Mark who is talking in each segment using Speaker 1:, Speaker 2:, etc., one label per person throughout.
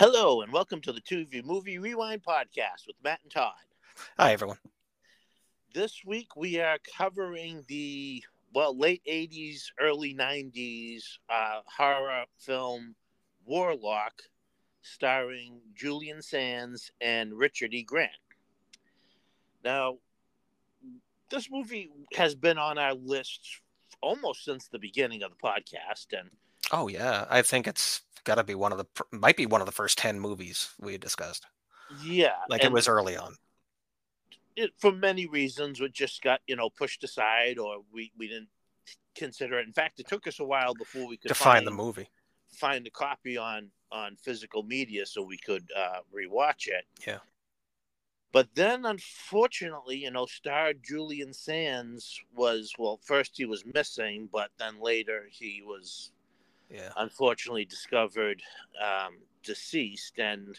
Speaker 1: Hello, and welcome to the Two View Movie Rewind podcast with Matt and Todd.
Speaker 2: Hi, everyone.
Speaker 1: This week we are covering the well late '80s, early '90s uh, horror film Warlock, starring Julian Sands and Richard E. Grant. Now, this movie has been on our list almost since the beginning of the podcast, and
Speaker 2: Oh yeah, I think it's got to be one of the might be one of the first ten movies we discussed.
Speaker 1: yeah,
Speaker 2: Like it was early on.
Speaker 1: it, for many reasons, it just got you know pushed aside, or we we didn't consider it. In fact, it took us a while before we could
Speaker 2: to find
Speaker 1: find
Speaker 2: the movie.
Speaker 1: find the copy on on physical media so we could uh, rewatch it.
Speaker 2: Yeah.
Speaker 1: But then, unfortunately, you know, star Julian Sands was well. First, he was missing, but then later he was
Speaker 2: Yeah.
Speaker 1: unfortunately discovered um, deceased, and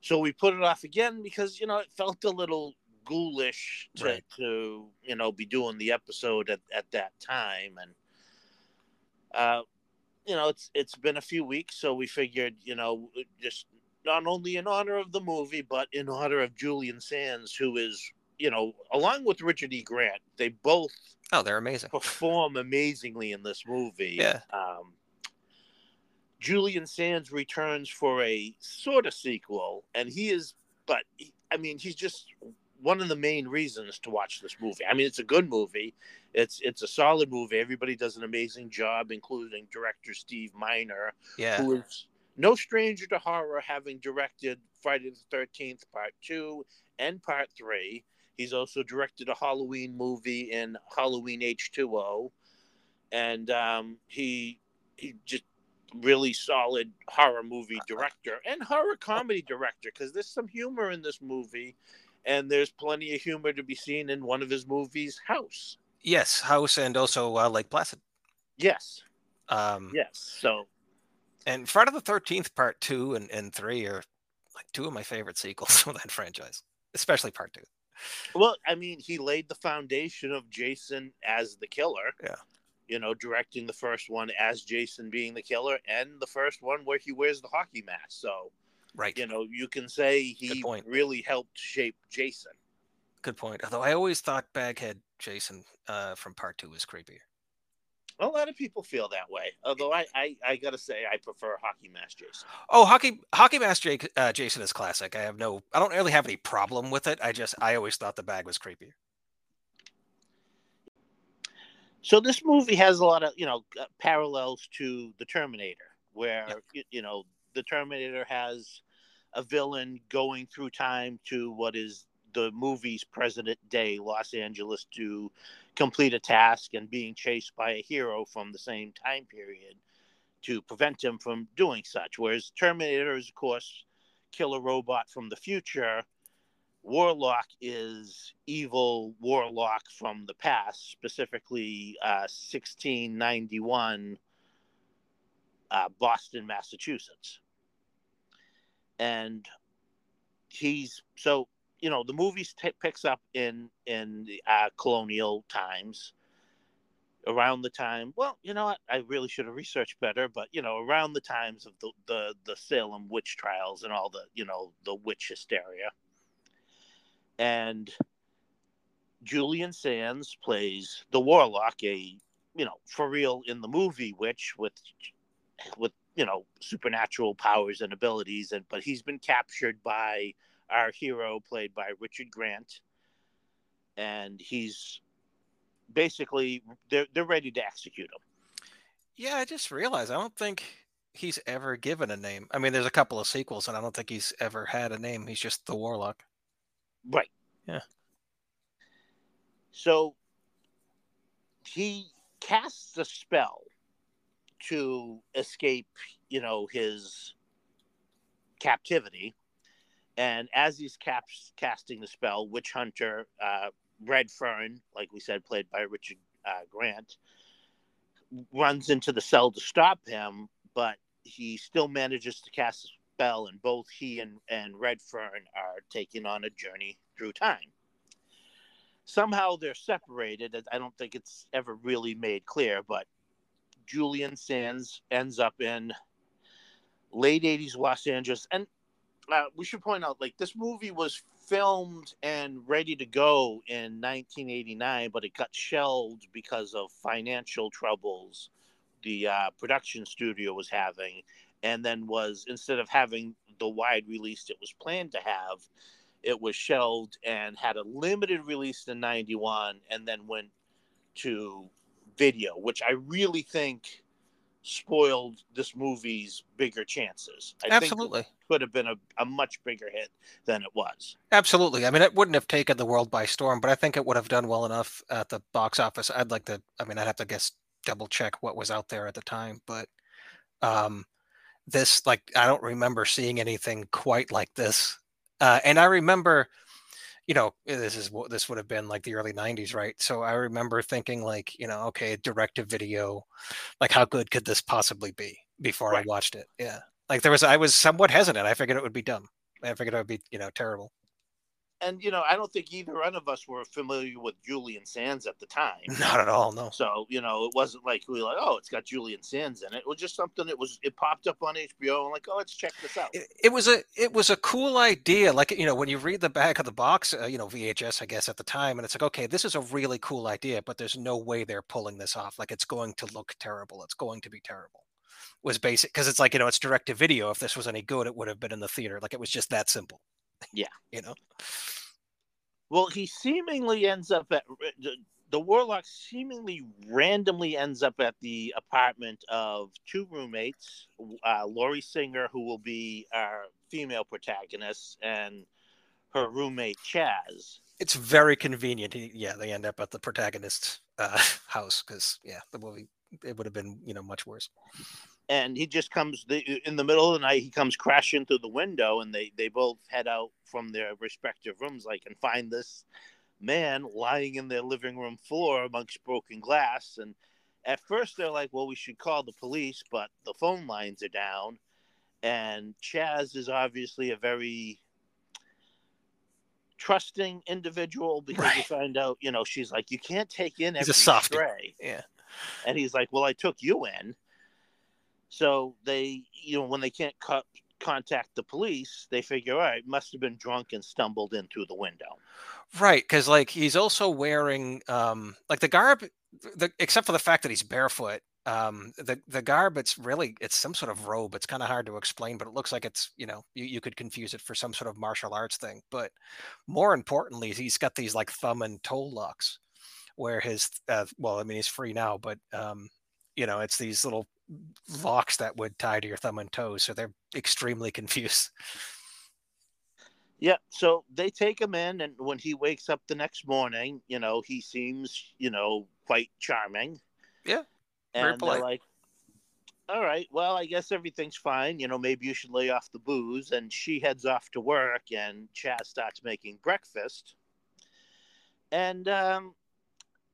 Speaker 1: so we put it off again because you know it felt a little ghoulish to,
Speaker 2: Right.
Speaker 1: to you know be doing the episode at, at that time, and uh, you know it's it's been a few weeks, so we figured you know just not only in honor of the movie but in honor of Julian Sands, who is you know along with Richard E. Grant, they both
Speaker 2: Oh, they're amazing.
Speaker 1: perform amazingly in this movie.
Speaker 2: Yeah.
Speaker 1: Um, Julian Sands returns for a sort of sequel, and he is, but he- I mean, he's just one of the main reasons to watch this movie. I mean, it's a good movie. It's it's a solid movie. Everybody does an amazing job, including director Steve Miner,
Speaker 2: Yeah.
Speaker 1: who is no stranger to horror, having directed Friday the Thirteenth Part Two and Part Three. He's also directed a Halloween movie in Halloween H two O, and um, he he just really solid horror movie director and horror comedy director because there's some humor in this movie, and there's plenty of humor to be seen in one of his movies, House.
Speaker 2: Yes, House and also uh, Lake Placid.
Speaker 1: Yes,
Speaker 2: Um,
Speaker 1: yes. So
Speaker 2: And Friday the Thirteenth Part Two and, and Three are like two of my favorite sequels of that franchise, especially Part Two.
Speaker 1: Well, I mean, he laid the foundation of Jason as the killer.
Speaker 2: Yeah.
Speaker 1: You know, directing the first one as Jason being the killer, and the first one where he wears the hockey mask. So,
Speaker 2: Right.
Speaker 1: you know, you can say he really helped shape Jason.
Speaker 2: Good point. Although I always thought Baghead Jason uh, from Part Two was creepier.
Speaker 1: A lot of people feel that way. Although I, I, I gotta say, I prefer hockey mask Jason.
Speaker 2: Oh, hockey hockey mask Jake, uh, Jason is classic. I have no, I don't really have any problem with it. I just, I always thought the bag was creepier.
Speaker 1: So this movie has a lot of you know uh, parallels to the Terminator, where y- you know the Terminator has a villain going through time to what is the movie's present day Los Angeles to complete a task and being chased by a hero from the same time period to prevent him from doing such. Whereas Terminator is of course killer robot from the future Warlock is evil Warlock from the past, specifically uh, 1691 uh, Boston, Massachusetts. And he's so you know the movie t- picks up in in the uh, colonial times. Around the time well you know what? I really should have researched better but you know around the times of the the, the salem witch trials and all the you know the witch hysteria and Julian Sands plays the warlock, a you know for real in the movie witch with with you know supernatural powers and abilities, and but he's been captured by our hero played by Richard Grant, and he's basically they're they're ready to execute him.
Speaker 2: Yeah, I just realized I don't think he's ever given a name. I mean, there's a couple of sequels, and I don't think he's ever had a name. He's just the Warlock.
Speaker 1: Right.
Speaker 2: Yeah.
Speaker 1: So he casts a spell to escape, you know, his captivity. And as he's caps- casting the spell, Witch Hunter, uh, Redfern, like we said, played by Richard uh, Grant, runs into the cell to stop him, but he still manages to cast a spell, and both he and, and Redfern are taking on a journey through time. Somehow they're separated. I don't think it's ever really made clear, but Julian Sands ends up in late 80s Los Angeles. And uh, we should point out like this movie was filmed and ready to go in 1989, but it got shelved because of financial troubles the uh, production studio was having, and then was instead of having the wide release it was planned to have, it was shelved and had a limited release in 91 and then went to video, which I really think spoiled this movie's bigger chances. I
Speaker 2: Absolutely.
Speaker 1: could have been a, a much bigger hit than it was.
Speaker 2: Absolutely. I mean, it wouldn't have taken the world by storm, but I think it would have done well enough at the box office. I'd like to, I mean, I'd have to guess, double check what was out there at the time, but um, this, like, I don't remember seeing anything quite like this. Uh, and I remember, you know, this is what this would have been like the early 90s, right? So I remember thinking, like, you know, okay, direct to video, like, how good could this possibly be before right. I watched it? Yeah. Like, there was, I was somewhat hesitant. I figured it would be dumb. I figured it would be, you know, terrible
Speaker 1: and you know, I don't think either one of us were familiar with Julian Sands at the time.
Speaker 2: Not at all, no.
Speaker 1: So you know, it wasn't like we were like, oh, it's got Julian Sands in it. It was just something that was it popped up on HBO and like, oh, let's check this out.
Speaker 2: It, it was a it was a cool idea. Like you know, when you read the back of the box, uh, you know, VHS, I guess at the time, and it's like, okay, this is a really cool idea, but there's no way they're pulling this off. Like it's going to look terrible. It's going to be terrible. Was basic because it's like you know, it's direct to video. If this was any good, it would have been in the theater. Like it was just that simple.
Speaker 1: Yeah,
Speaker 2: you know.
Speaker 1: Well, he seemingly ends up at the warlock seemingly randomly ends up at the apartment of two roommates, uh, Lori Singer, who will be our female protagonist, and her roommate Chaz.
Speaker 2: It's very convenient. Yeah, they end up at the protagonist's uh, house because yeah, the movie it would have been you know much worse
Speaker 1: and he just comes in the middle of the night he comes crashing through the window and they they both head out from their respective rooms like and find this man lying in their living room floor amongst broken glass. And at first they're like well we should call the police but the phone lines are down. And chaz is obviously a very trusting individual because right. you find out you know she's like you can't take in every
Speaker 2: he's a soft
Speaker 1: yeah. And he's like well i took you in so they, you know, when they can't cut, contact the police, they figure, all right, must have been drunk and stumbled in through the window.
Speaker 2: Right, because like he's also wearing um like the garb, the, except for the fact that he's barefoot. Um, the the garb, it's really it's some sort of robe. It's kind of hard to explain, but it looks like it's you know you, you could confuse it for some sort of martial arts thing. But more importantly, he's got these like thumb and toe locks, where his uh, well, I mean he's free now, but um, you know it's these little locks that would tie to your thumb and toes. So they're extremely confused.
Speaker 1: Yeah, so they take him in, and when he wakes up the next morning, you know, he seems, you know, quite charming.
Speaker 2: Yeah,
Speaker 1: and they're like, "All right, well, I guess everything's fine. You know, maybe you should lay off the booze." And she heads off to work, and Chaz starts making breakfast. And um,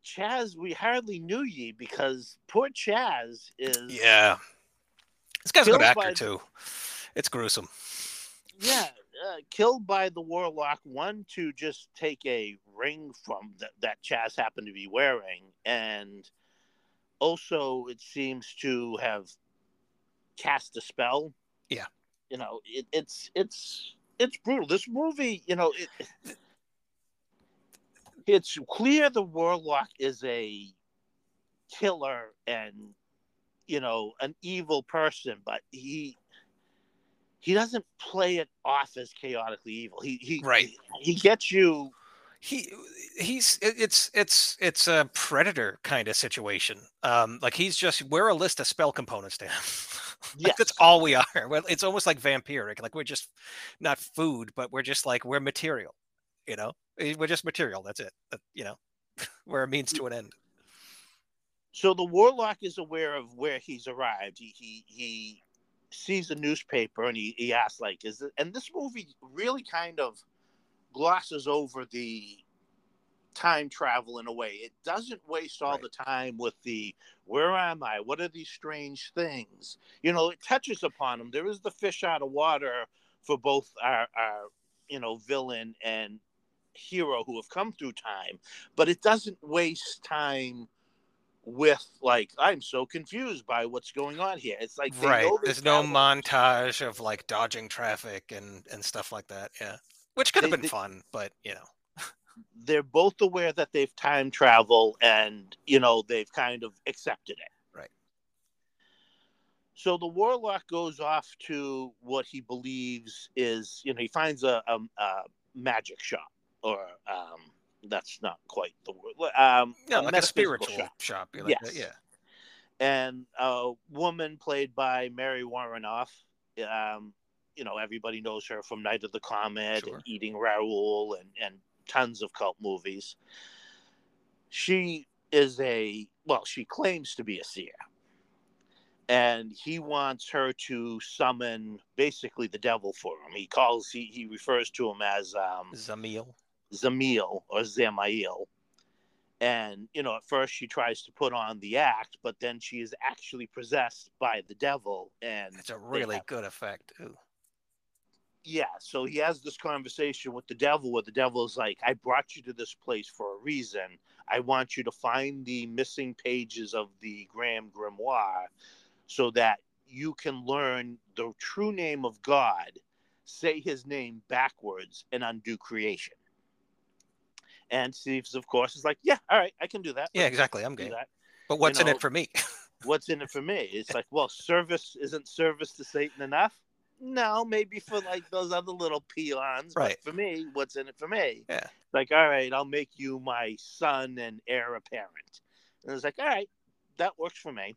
Speaker 1: Chaz, we hardly knew ye because poor Chaz is.
Speaker 2: Yeah. This guy's a good actor, too. It's gruesome.
Speaker 1: Yeah. Uh, killed by the warlock, one to just take a ring from th- that Chaz happened to be wearing, and also it seems to have cast a spell.
Speaker 2: Yeah.
Speaker 1: You know, it, it's it's it's brutal. This movie, you know, it, it's clear the warlock is a killer and you know an evil person but he he doesn't play it off as chaotically evil. He he
Speaker 2: right.
Speaker 1: he gets you.
Speaker 2: He he's it's it's it's a predator kind of situation. Um like he's just we're a list of spell components to him. Like yes. that's all we are. Well it's almost like vampiric. Like we're just not food but we're just like we're material you know Eh, we're just material. That's it. That, you know, we're a means to an end.
Speaker 1: So the warlock is aware of where he's arrived. He he he sees a newspaper and he, he asks like is it and this movie really kind of glosses over the time travel in a way it doesn't waste all right. the time with the where am i what are these strange things you know it touches upon them there is the fish out of water for both our, our you know villain and hero who have come through time, but it doesn't waste time with like I'm so confused by what's going on here. It's like
Speaker 2: right. There's no montage of like dodging traffic and and stuff like that. Yeah, which could have been they, fun, but you know,
Speaker 1: they're both aware that they've time travel and you know they've kind of accepted it.
Speaker 2: Right.
Speaker 1: So the warlock goes off to what he believes is you know he finds a, a, a magic shop or um, that's not quite the word. Um,
Speaker 2: yeah, like a spiritual shop. shop like
Speaker 1: yes. That, yeah. And a woman played by Mary Woronov. Um, you know, everybody knows her from Night of the Comet sure. and Eating Raoul and, and tons of cult movies. She is a, well, she claims to be a seer. And he wants her to summon basically the devil for him. He calls, he, he refers to him as um,
Speaker 2: Zamil
Speaker 1: Zamil or Zamail. And, you know, at first she tries to put on the act, but then she is actually possessed by the devil. And
Speaker 2: it's a really have... good effect, too.
Speaker 1: Yeah. So he has this conversation with the devil where the devil is like, I brought you to this place for a reason. I want you to find the missing pages of the Grand Grimoire so that you can learn the true name of God, say his name backwards, and undo creation. And Steve's, of course, is like, yeah, all right, I can do that.
Speaker 2: Yeah, exactly. I'm good. But what's you know, in it for me?
Speaker 1: what's in it for me? It's like, well, service isn't service to Satan enough. No, maybe for like those other little peons.
Speaker 2: Right.
Speaker 1: for me, what's in it for me?
Speaker 2: Yeah.
Speaker 1: Like, all right, I'll make you my son and heir apparent. And it's like, all right, that works for me.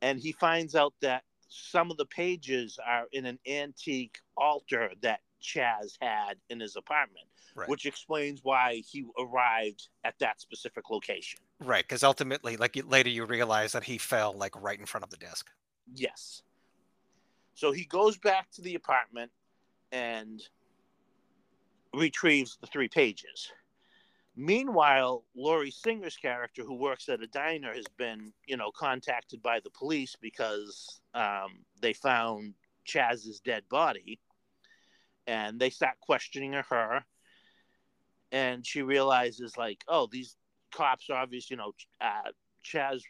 Speaker 1: And he finds out that some of the pages are in an antique altar that Chaz had in his apartment right. which explains why he arrived at that specific location.
Speaker 2: Right, because ultimately, like later, you realize that he fell like right in front of the desk.
Speaker 1: Yes. So he goes back to the apartment and retrieves the three pages. Meanwhile, Lori Singer's character, who works at a diner, has been, you know, contacted by the police because um, they found Chaz's dead body, and they start questioning her and she realizes like, oh, these cops are obviously, you know, uh, Chaz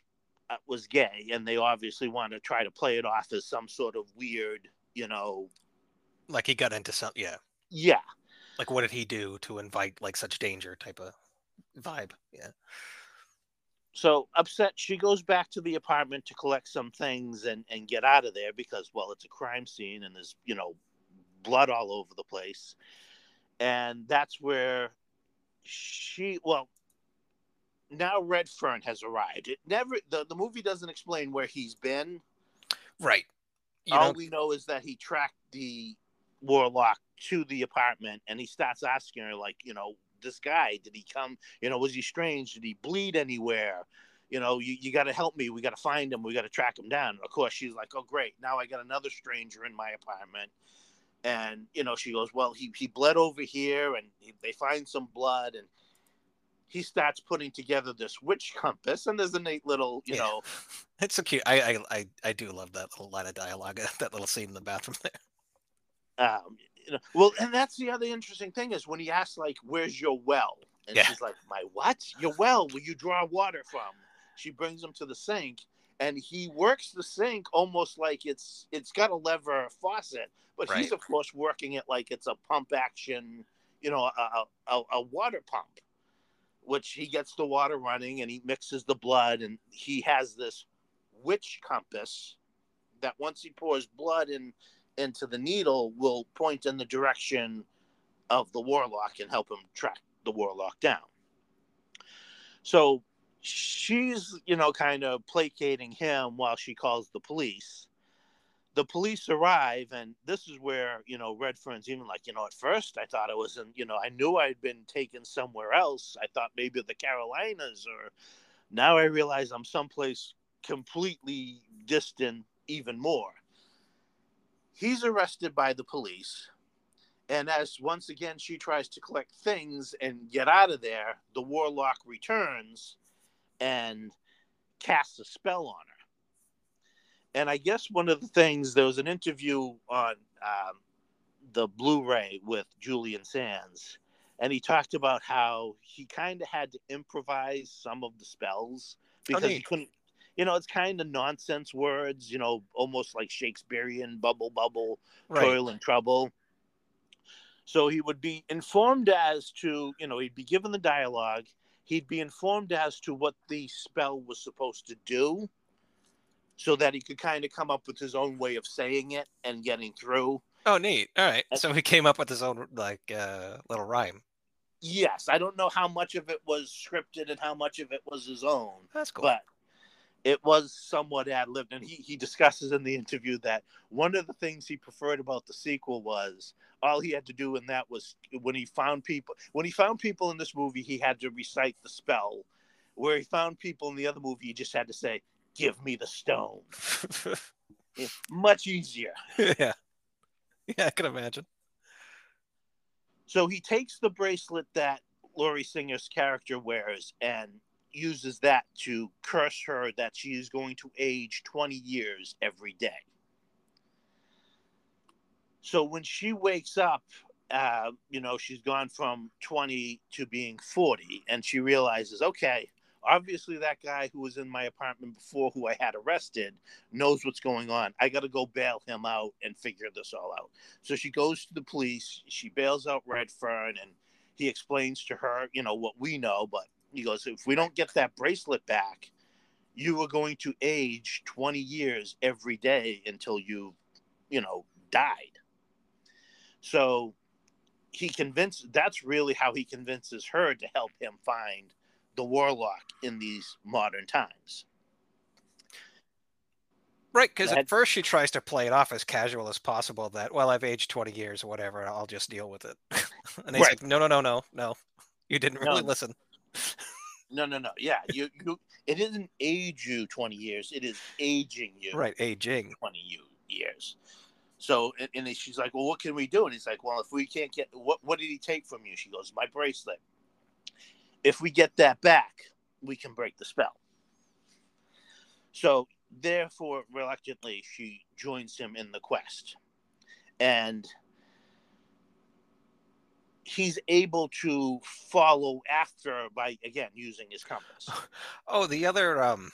Speaker 1: uh, was gay, and they obviously want to try to play it off as some sort of weird, you know,
Speaker 2: like he got into some, yeah,
Speaker 1: yeah.
Speaker 2: Like, what did he do to invite like such danger type of vibe? Yeah.
Speaker 1: So upset, she goes back to the apartment to collect some things and and get out of there because, well, it's a crime scene and there's you know blood all over the place, and that's where she well now Redfern has arrived. It never the, the movie doesn't explain where he's been.
Speaker 2: Right.
Speaker 1: You All we know is that he tracked the warlock to the apartment and he starts asking her like, you know, this guy, did he come, you know, was he strange? Did he bleed anywhere? You know, you, you got to help me. We got to find him. We got to track him down. Of course, she's like, oh, great. Now I got another stranger in my apartment and you know she goes well he, he bled over here and he, they find some blood and he starts putting together this witch compass and there's a neat little you yeah. know
Speaker 2: it's so cute. I, I i do love that little line of dialogue that little scene in the bathroom
Speaker 1: there. Um you know well and that's the other interesting thing is when he asks like where's your well? And yeah. she's like my what? Your well? Where you draw water from? She brings him to the sink and he works the sink almost like it's it's got a lever faucet, but right. he's of course working it like it's a pump action, you know, a, a, a water pump, which he gets the water running and he mixes the blood and he has this witch compass that once he pours blood in into the needle will point in the direction of the warlock and help him track the warlock down. So she's you know kind of placating him while she calls the police. The police arrive and this is where you know redfern's even like you know at first i thought it was in you know i knew i'd been taken somewhere else. I thought maybe the carolinas or now i realize i'm someplace completely distant even more. He's arrested by the police and as once again she tries to collect things and get out of there the warlock returns and cast a spell on her. And I guess one of the things there was an interview on um, the Blu-ray with Julian Sands, and he talked about how he kind of had to improvise some of the spells because he couldn't. You know, it's kind of nonsense words. You know, almost like Shakespearean bubble bubble
Speaker 2: Right.
Speaker 1: toil and trouble. So he would be informed as to, you know, he'd be given the dialogue. He'd be informed as to what the spell was supposed to do so that he could kind of come up with his own way of saying it and getting through.
Speaker 2: Oh, neat. All right. So he came up with his own like uh, little rhyme.
Speaker 1: Yes, I don't know how much of it was scripted and how much of it was his own.
Speaker 2: That's cool.
Speaker 1: but it was somewhat ad libbed. And he, he discusses in the interview that one of the things he preferred about the sequel was all he had to do in that was when he found people when he found people in this movie he had to recite the spell. Where he found people in the other movie, he just had to say, "Give me the stone." Yeah, Much easier.
Speaker 2: yeah. Yeah, I can imagine.
Speaker 1: So he takes the bracelet that Lori Singer's character wears and uses that to curse her that she is going to age 20 years every day. So when she wakes up, uh, you know, she's gone from 20 to being 40, and she realizes, okay, obviously that guy who was in my apartment before, who I had arrested, knows what's going on. I got to go bail him out and figure this all out. So she goes to the police. She bails out Redfern, and he explains to her, you know, what we know. But he goes, if we don't get that bracelet back, you are going to age 20 years every day until you, you know, died. So he convinced. That's really how he convinces her to help him find the warlock in these modern times.
Speaker 2: Right, because at first she tries to play it off as casual as possible. That well, I've aged twenty years or whatever. I'll just deal with it. and he's
Speaker 1: Right.
Speaker 2: like, no, no, no, no, no. You didn't really
Speaker 1: No.
Speaker 2: listen.
Speaker 1: No, no, no. Yeah, you, you. It isn't age you 20 years. It is aging you.
Speaker 2: Right, aging.
Speaker 1: 20 you- years. So, and, and she's like, well, what can we do? And he's like, well, if we can't get, what, what did he take from you? She goes, my bracelet. If we get that back, we can break the spell. So, therefore, reluctantly, she joins him in the quest. And he's able to follow after by, again, using his compass.
Speaker 2: Oh, the other um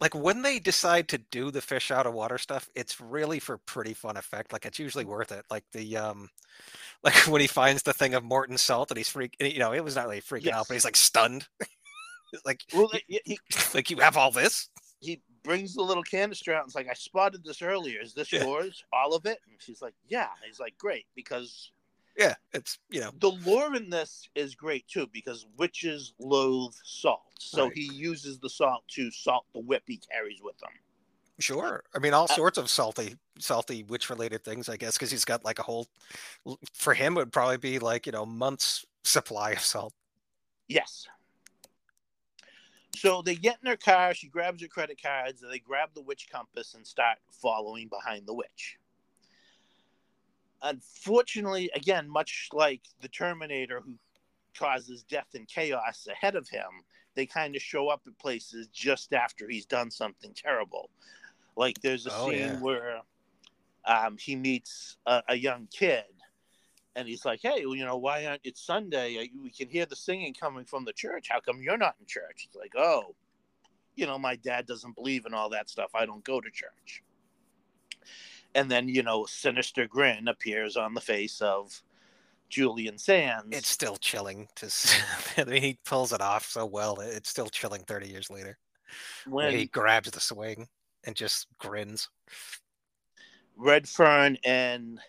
Speaker 2: like when they decide to do the fish out of water stuff, it's really for pretty fun effect. Like it's usually worth it. Like the um like when he finds the thing of Morton salt and he's freak you know, it was not really freaking out, but he's like stunned. like
Speaker 1: Well, he, he,
Speaker 2: like you have all this?
Speaker 1: he brings the little canister out and it's like, I spotted this earlier. Is this
Speaker 2: Yeah.
Speaker 1: yours? All of it? And she's like, Yeah. He's like, Great, because
Speaker 2: Yeah, it's you know,
Speaker 1: the lore in this is great too, because witches loathe salt. So
Speaker 2: Right.
Speaker 1: he uses the salt to salt the whip he carries with him.
Speaker 2: sure. I mean all
Speaker 1: Uh,
Speaker 2: sorts of salty salty witch related things, I guess, because he's got like a whole for him it would probably be like, you know, months supply of salt.
Speaker 1: Yes. So they get in her car, she grabs her credit cards, and they grab the witch compass and start following behind the witch. Unfortunately, again, much like the Terminator who causes death and chaos ahead of him, they kind of show up at places just after he's done something terrible. Like there's a
Speaker 2: Oh,
Speaker 1: scene
Speaker 2: yeah.
Speaker 1: where um, he meets a, a young kid and he's like, "Hey, well, you know, why aren't it's Sunday? Uh, We can hear the singing coming from the church. How come you're not in church?" It's like, "Oh, you know, my dad doesn't believe in all that stuff. I don't go to church." And then, you know, a sinister grin appears on the face of Julian Sands.
Speaker 2: It's still chilling to I mean he pulls it off so well. It's still chilling 30 years later.
Speaker 1: when
Speaker 2: he grabs the swing and just grins.
Speaker 1: Redfern and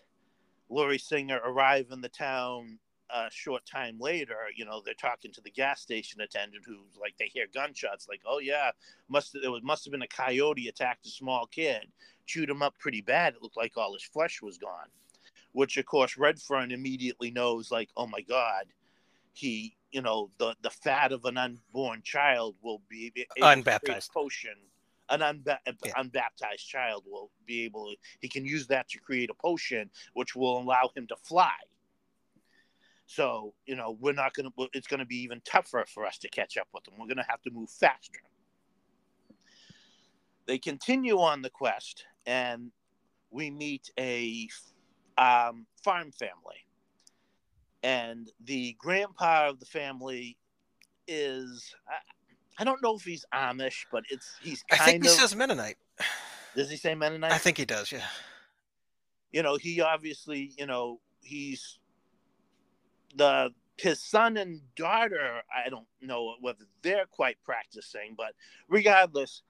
Speaker 1: Lori Singer arrive in the town a short time later. You know, they're talking to the gas station attendant who's like, they hear gunshots. Like, oh yeah, must it was must have been a coyote attacked a small kid, chewed him up pretty bad. It looked like all his flesh was gone. Which of course Redfern immediately knows, like, oh my god, he, you know, the the fat of an unborn child will be able to create a
Speaker 2: Unbaptized.
Speaker 1: potion. An unba-
Speaker 2: Yeah.
Speaker 1: unbaptized child will be able to, he can use that to create a potion which will allow him to fly. So, you know, we're not going to, it's going to be even tougher for us to catch up with them. We're going to have to move faster. They continue on the quest and we meet a um, farm family. And the grandpa of the family is, I don't know if he's Amish, but it's he's
Speaker 2: I
Speaker 1: kind
Speaker 2: think he
Speaker 1: of.
Speaker 2: says Mennonite.
Speaker 1: does he say Mennonite?
Speaker 2: I think he does. Yeah.
Speaker 1: you know, he obviously, you know, he's the his son and daughter. I don't know whether they're quite practicing, but regardless,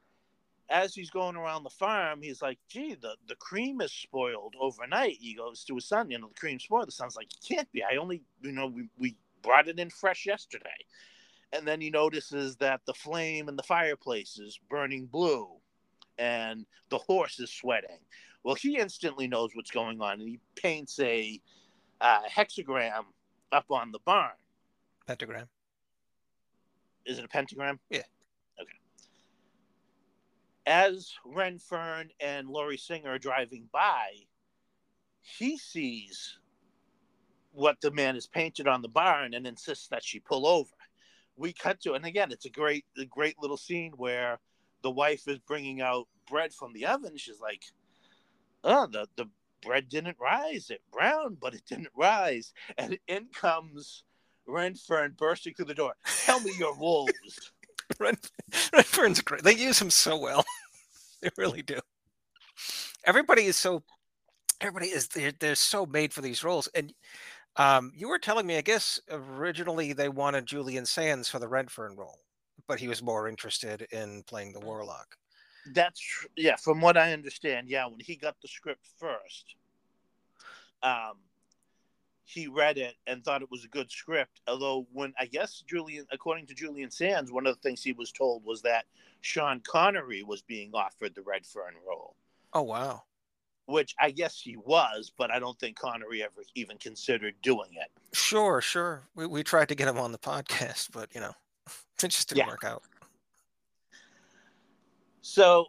Speaker 1: as he's going around the farm, he's like, "Gee, the the cream is spoiled overnight." He goes to his son, "You know, the cream's spoiled." The son's like, "It can't be. I only, you know, we we brought it in fresh yesterday." And then he notices that the flame in the fireplace is burning blue, and the horse is sweating. Well, he instantly knows what's going on, and he paints a uh, hexagram up on the barn.
Speaker 2: Pentagram.
Speaker 1: Is it a pentagram?
Speaker 2: Yeah.
Speaker 1: As Renfern and Lori Singer are driving by, he sees what the man has painted on the barn and insists that she pull over. We cut to, and again, it's a great, a great little scene where the wife is bringing out bread from the oven. She's like, "Oh, the the bread didn't rise. It browned, but it didn't rise." And in comes Renfern bursting through the door. Tell me your wolves.
Speaker 2: Ren, Redfern's great. They use him so well. they really do. Everybody is so. Everybody is they're, they're so made for these roles, and um, you were telling me, I guess originally they wanted Julian Sands for the Redfern role, but he was more interested in playing the Warlock.
Speaker 1: That's yeah. From what I understand, yeah. When he got the script first, um, he read it and thought it was a good script. Although, when I guess Julian, according to Julian Sands, one of the things he was told was that Sean Connery was being offered the Redfern role,
Speaker 2: Oh wow!
Speaker 1: which I guess he was, but I don't think Connery ever even considered doing it.
Speaker 2: Sure, sure. We we tried to get him on the podcast, but you know, it just didn't
Speaker 1: Yeah.
Speaker 2: work out.
Speaker 1: So,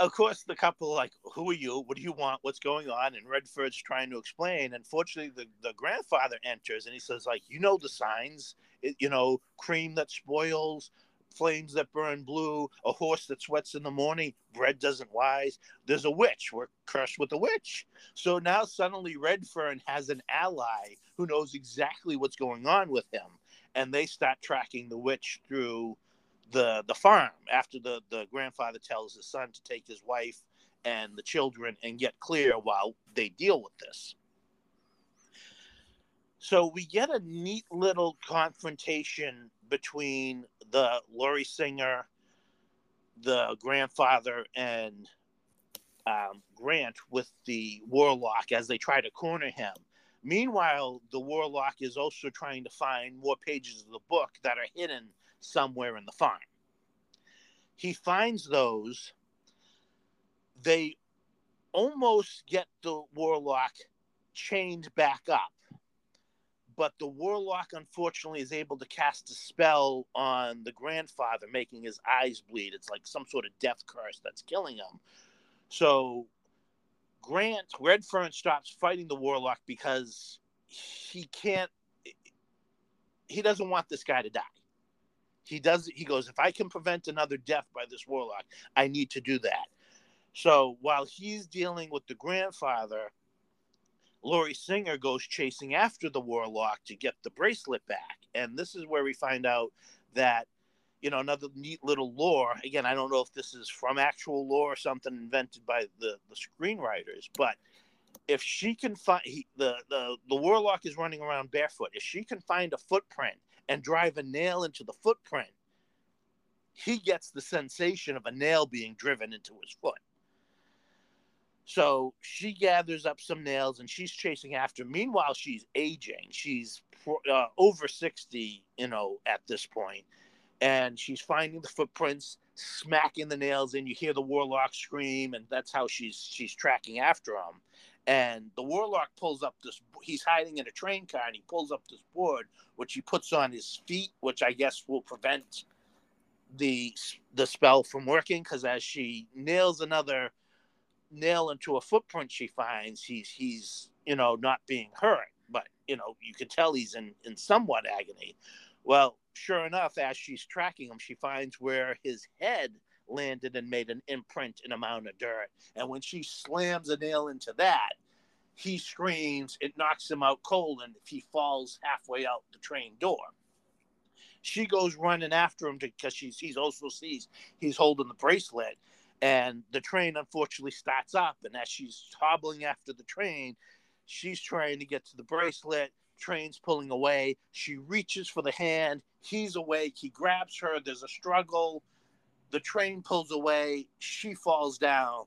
Speaker 1: of course, the couple like, "Who are you? What do you want? What's going on?" And Redford's trying to explain. Unfortunately, the the grandfather enters and he says, "Like, you know the signs. It, you know, cream that spoils." Flames that burn blue, a horse that sweats in the morning, bread doesn't rise. There's a witch. We're cursed with a witch. So now suddenly Redfern has an ally who knows exactly what's going on with him. And they start tracking the witch through the the farm after the the grandfather tells his son to take his wife and the children and get clear while they deal with this. So we get a neat little confrontation between the Lori Singer, the grandfather, and um, Grant with the warlock as they try to corner him. Meanwhile, the warlock is also trying to find more pages of the book that are hidden somewhere in the farm. He finds those. They almost get the warlock chained back up. But the warlock, unfortunately, is able to cast a spell on the grandfather, making his eyes bleed. It's like some sort of death curse that's killing him. So Grant Redfern stops fighting the warlock because he can't. He doesn't want this guy to die. He does. He goes, if I can prevent another death by this warlock, I need to do that. So while he's dealing with the grandfather, Lori Singer goes chasing after the warlock to get the bracelet back, and this is where we find out that you know another neat little lore. Again, I don't know if this is from actual lore or something invented by the the screenwriters, but if she can find he, the the the warlock is running around barefoot, if she can find a footprint and drive a nail into the footprint, he gets the sensation of a nail being driven into his foot. So she gathers up some nails and she's chasing after. Meanwhile, she's aging. She's uh, over 60, you know, at this point. And she's finding the footprints, smacking the nails in. You hear the warlock scream, and that's how she's she's tracking after him. And the warlock pulls up this. He's hiding in a train car, and he pulls up this board, which he puts on his feet, which I guess will prevent the the spell from working. Because as she nails another nail into a footprint she finds, he's he's you know not being hurt, but you know you can tell he's in in somewhat agony. Well, sure enough, as she's tracking him, she finds where his head landed and made an imprint in a mound of dirt. And when she slams a nail into that, he screams. It knocks him out cold, and he falls halfway out the train door. She goes running after him because she sees also sees he's holding the bracelet, and the train unfortunately starts up. And as she's hobbling after the train, she's trying to get to the bracelet. Train's pulling away. She reaches for the hand. He's awake. He grabs her. There's a struggle. The train pulls away. She falls down.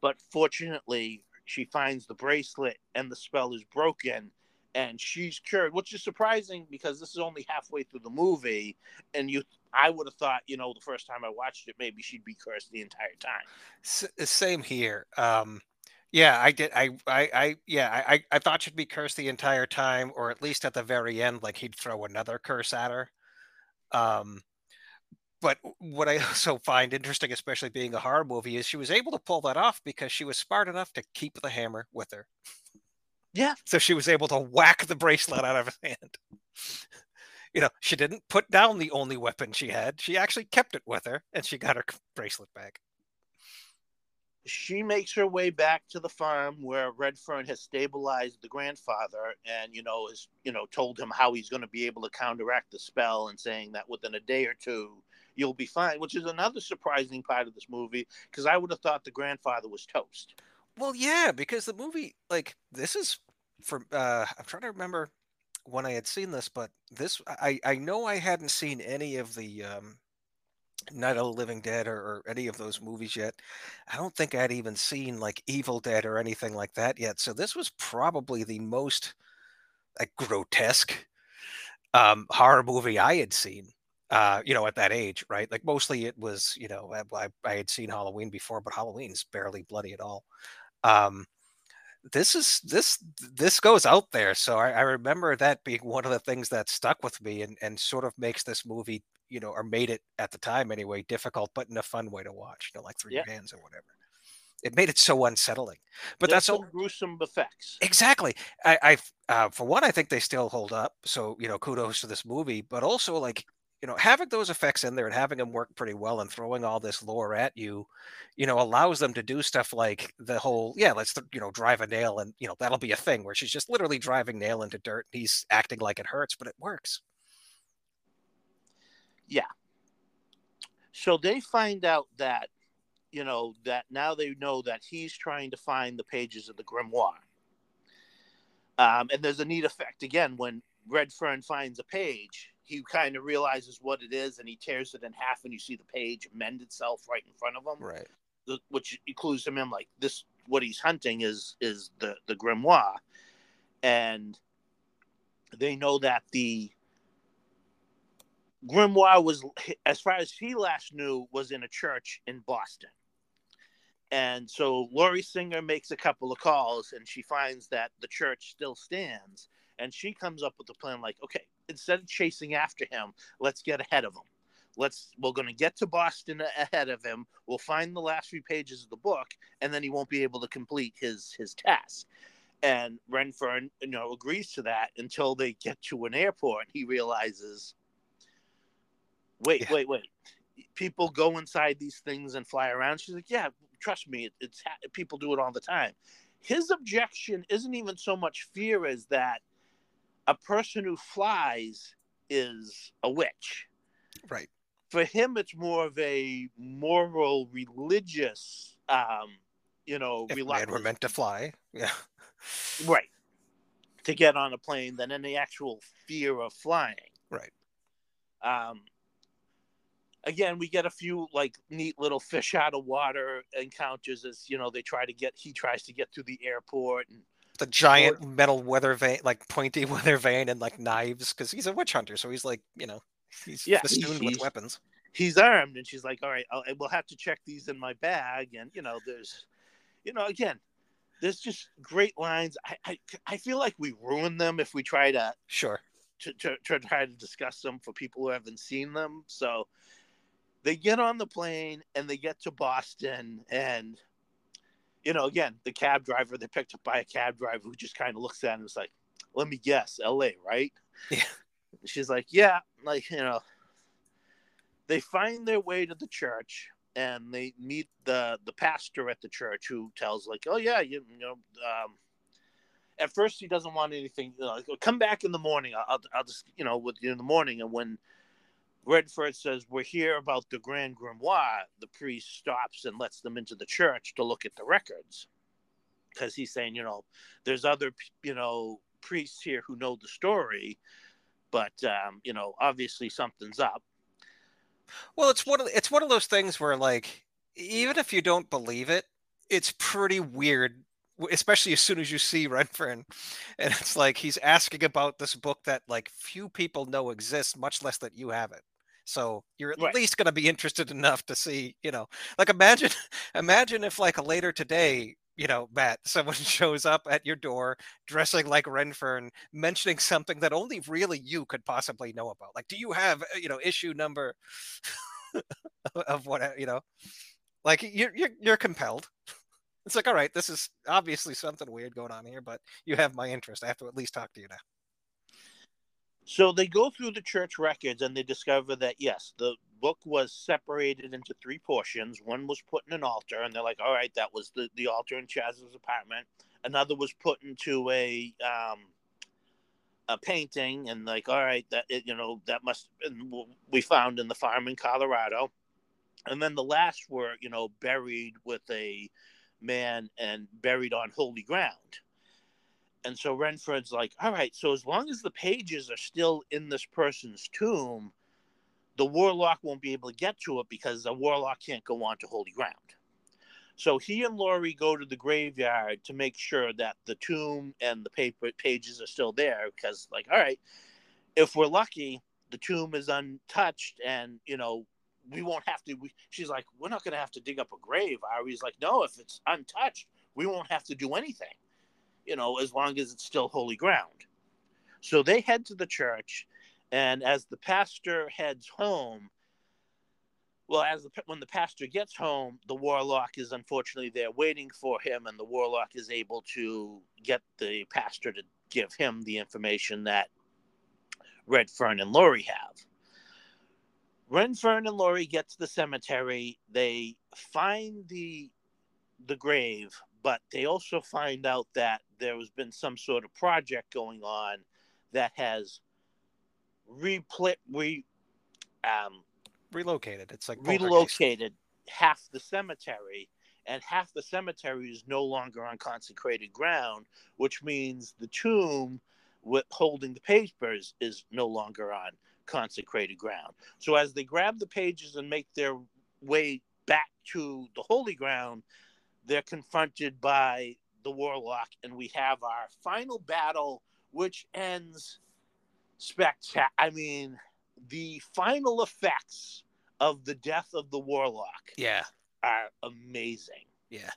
Speaker 1: But fortunately, she finds the bracelet and the spell is broken and she's cured, which is surprising because this is only halfway through the movie, and you, I would have thought, you know, the first time I watched it, maybe she'd be cursed the entire time.
Speaker 2: S- same here. Um, yeah, I did. I, I, I, yeah, I, I thought she'd be cursed the entire time, or at least at the very end, like he'd throw another curse at her. Um, but what I also find interesting, especially being a horror movie, is she was able to pull that off because she was smart enough to keep the hammer with her.
Speaker 1: Yeah.
Speaker 2: So she was able to whack the bracelet out of his hand. You know, she didn't put down the only weapon she had. She actually kept it with her and she got her bracelet back.
Speaker 1: She makes her way back to the farm where Redfern has stabilized the grandfather and, you know, has, you know, told him how he's going to be able to counteract the spell and saying that within a day or two, you'll be fine, which is another surprising part of this movie because I would have thought the grandfather was toast.
Speaker 2: Well, yeah, because the movie, like, this is for, uh, I'm trying to remember when I had seen this, but this, I, I know I hadn't seen any of the, um, Night of the Living Dead or, or any of those movies yet. I don't think I'd even seen like Evil Dead or anything like that yet. So this was probably the most like grotesque um, horror movie I had seen uh, you know, at that age, right? Like mostly it was, you know, I, I had seen Halloween before, but Halloween's barely bloody at all. Um, this is this this goes out there, so I, I remember that being one of the things that stuck with me and and sort of makes this movie, you know, or made it at the time anyway difficult, but in a fun way to watch, you know, like Three yeah. hands or whatever. It made it so unsettling, but There's that's
Speaker 1: all gruesome effects.
Speaker 2: Exactly. I, I, uh, for one, I think they still hold up. So you know, kudos to this movie, but also like you know, having those effects in there and having them work pretty well and throwing all this lore at you, you know, allows them to do stuff like the whole, yeah, let's, you know, drive a nail and, you know, that'll be a thing where she's just literally driving nail into dirt. And he's acting like it hurts, but it works.
Speaker 1: Yeah. So they find out that, you know, that now they know that he's trying to find the pages of the grimoire. Um, and there's a neat effect again when Redfern finds a page he kind of realizes what it is and he tears it in half and you see the page mend itself right in front of him.
Speaker 2: Right.
Speaker 1: The, which clues him in like this what he's hunting is is the the grimoire. And they know that the grimoire was as far as he last knew was in a church in boston. And so Lori Singer makes a couple of calls and she finds that the church still stands. And she comes up with a plan like, okay, instead of chasing after him, let's get ahead of him. Let's we're going to get to Boston ahead of him. We'll find the last few pages of the book, and then he won't be able to complete his his task. And Redfern, you know, agrees to that until they get to an airport. He realizes, wait, yeah. wait, wait. People go inside these things and fly around. She's like, yeah, trust me, it's people do it all the time. His objection isn't even so much fear as that a person who flies is a witch.
Speaker 2: Right.
Speaker 1: For him, it's more of a moral, religious, um, you know,
Speaker 2: if man were meant to fly, yeah,
Speaker 1: right, to get on a plane than any actual fear of flying.
Speaker 2: Right.
Speaker 1: Um, again, we get a few like neat little fish out of water encounters as you know they try to get. He tries to get to the airport and
Speaker 2: the giant or, metal weather vane, like pointy weather vane, and like knives, because he's a witch hunter, so he's like, you know, he's yeah, festooned with weapons.
Speaker 1: He's armed, and she's like, "All right, I'll, we'll have to check these in my bag." And you know, there's, you know, again, there's just great lines. I, I, I feel like we ruin them if we try to
Speaker 2: sure
Speaker 1: to, to, to try to discuss them for people who haven't seen them. So they get on the plane and they get to Boston, and you know, again, the cab driver, they're picked up by a cab driver who just kind of looks at him and was like, let me guess, LA, right?
Speaker 2: Yeah.
Speaker 1: She's like, yeah, like, you know, they find their way to the church and they meet the the pastor at the church who tells like, oh yeah, you, you know, um, at first he doesn't want anything. You know, come back in the morning. I'll, I'll just, you know, with you in the morning. And when Redfern says, We're here about the Grand Grimoire. The priest stops and lets them into the church to look at the records. Because he's saying, you know, there's other, you know, priests here who know the story, but, um, you know, obviously something's up.
Speaker 2: Well, it's one of it's one of those things where like even if you don't believe it, it's pretty weird especially as soon as you see Redfern, and it's like he's asking about this book that like few people know exists, much less that you have it. So you're at right. least going to be interested enough to see, you know, like imagine, imagine if like later today, you know, Matt, someone shows up at your door dressing like Redfern, mentioning something that only really you could possibly know about. Like, do you have, uh, you know, issue number of what, you know, like you're you're, you're compelled. It's like, all right, this is obviously something weird going on here, but you have my interest. I have to at least talk to you now.
Speaker 1: So they go through the church records and they discover that yes, the book was separated into three portions. One was put in an altar, and they're like, "All right, that was the, the altar in Chaz's apartment." Another was put into a um, a painting, and like, "All right, that you know that must we found in the farm in Colorado." And then the last were you know buried with a man and buried on holy ground. And so Redfern's like, all right, so as long as the pages are still in this person's tomb, the warlock won't be able to get to it because the warlock can't go on to holy ground. So he and Lori go to the graveyard to make sure that the tomb and the paper pages are still there because, like, all right, if we're lucky, the tomb is untouched and, you know, we won't have to. We, she's like, we're not going to have to dig up a grave. Ari's like, no, if it's untouched, we won't have to do anything, you know, as long as it's still holy ground. So they head to the church, and as the pastor heads home, well, as the, when the pastor gets home, the warlock is unfortunately there waiting for him, and the warlock is able to get the pastor to give him the information that Redfern and Lori have. Redfern and Lori get to the cemetery. They find the the grave, but they also find out that there has been some sort of project going on that has replit re um
Speaker 2: relocated. It's like
Speaker 1: relocated half the cemetery, and half the cemetery is no longer on consecrated ground, which means the tomb with holding the papers is no longer on consecrated ground. So as they grab the pages and make their way back to the holy ground, they're confronted by the warlock, and we have our final battle, which ends spectacular. I mean, the final effects of the death of the warlock,
Speaker 2: yeah,
Speaker 1: are amazing.
Speaker 2: Yeah,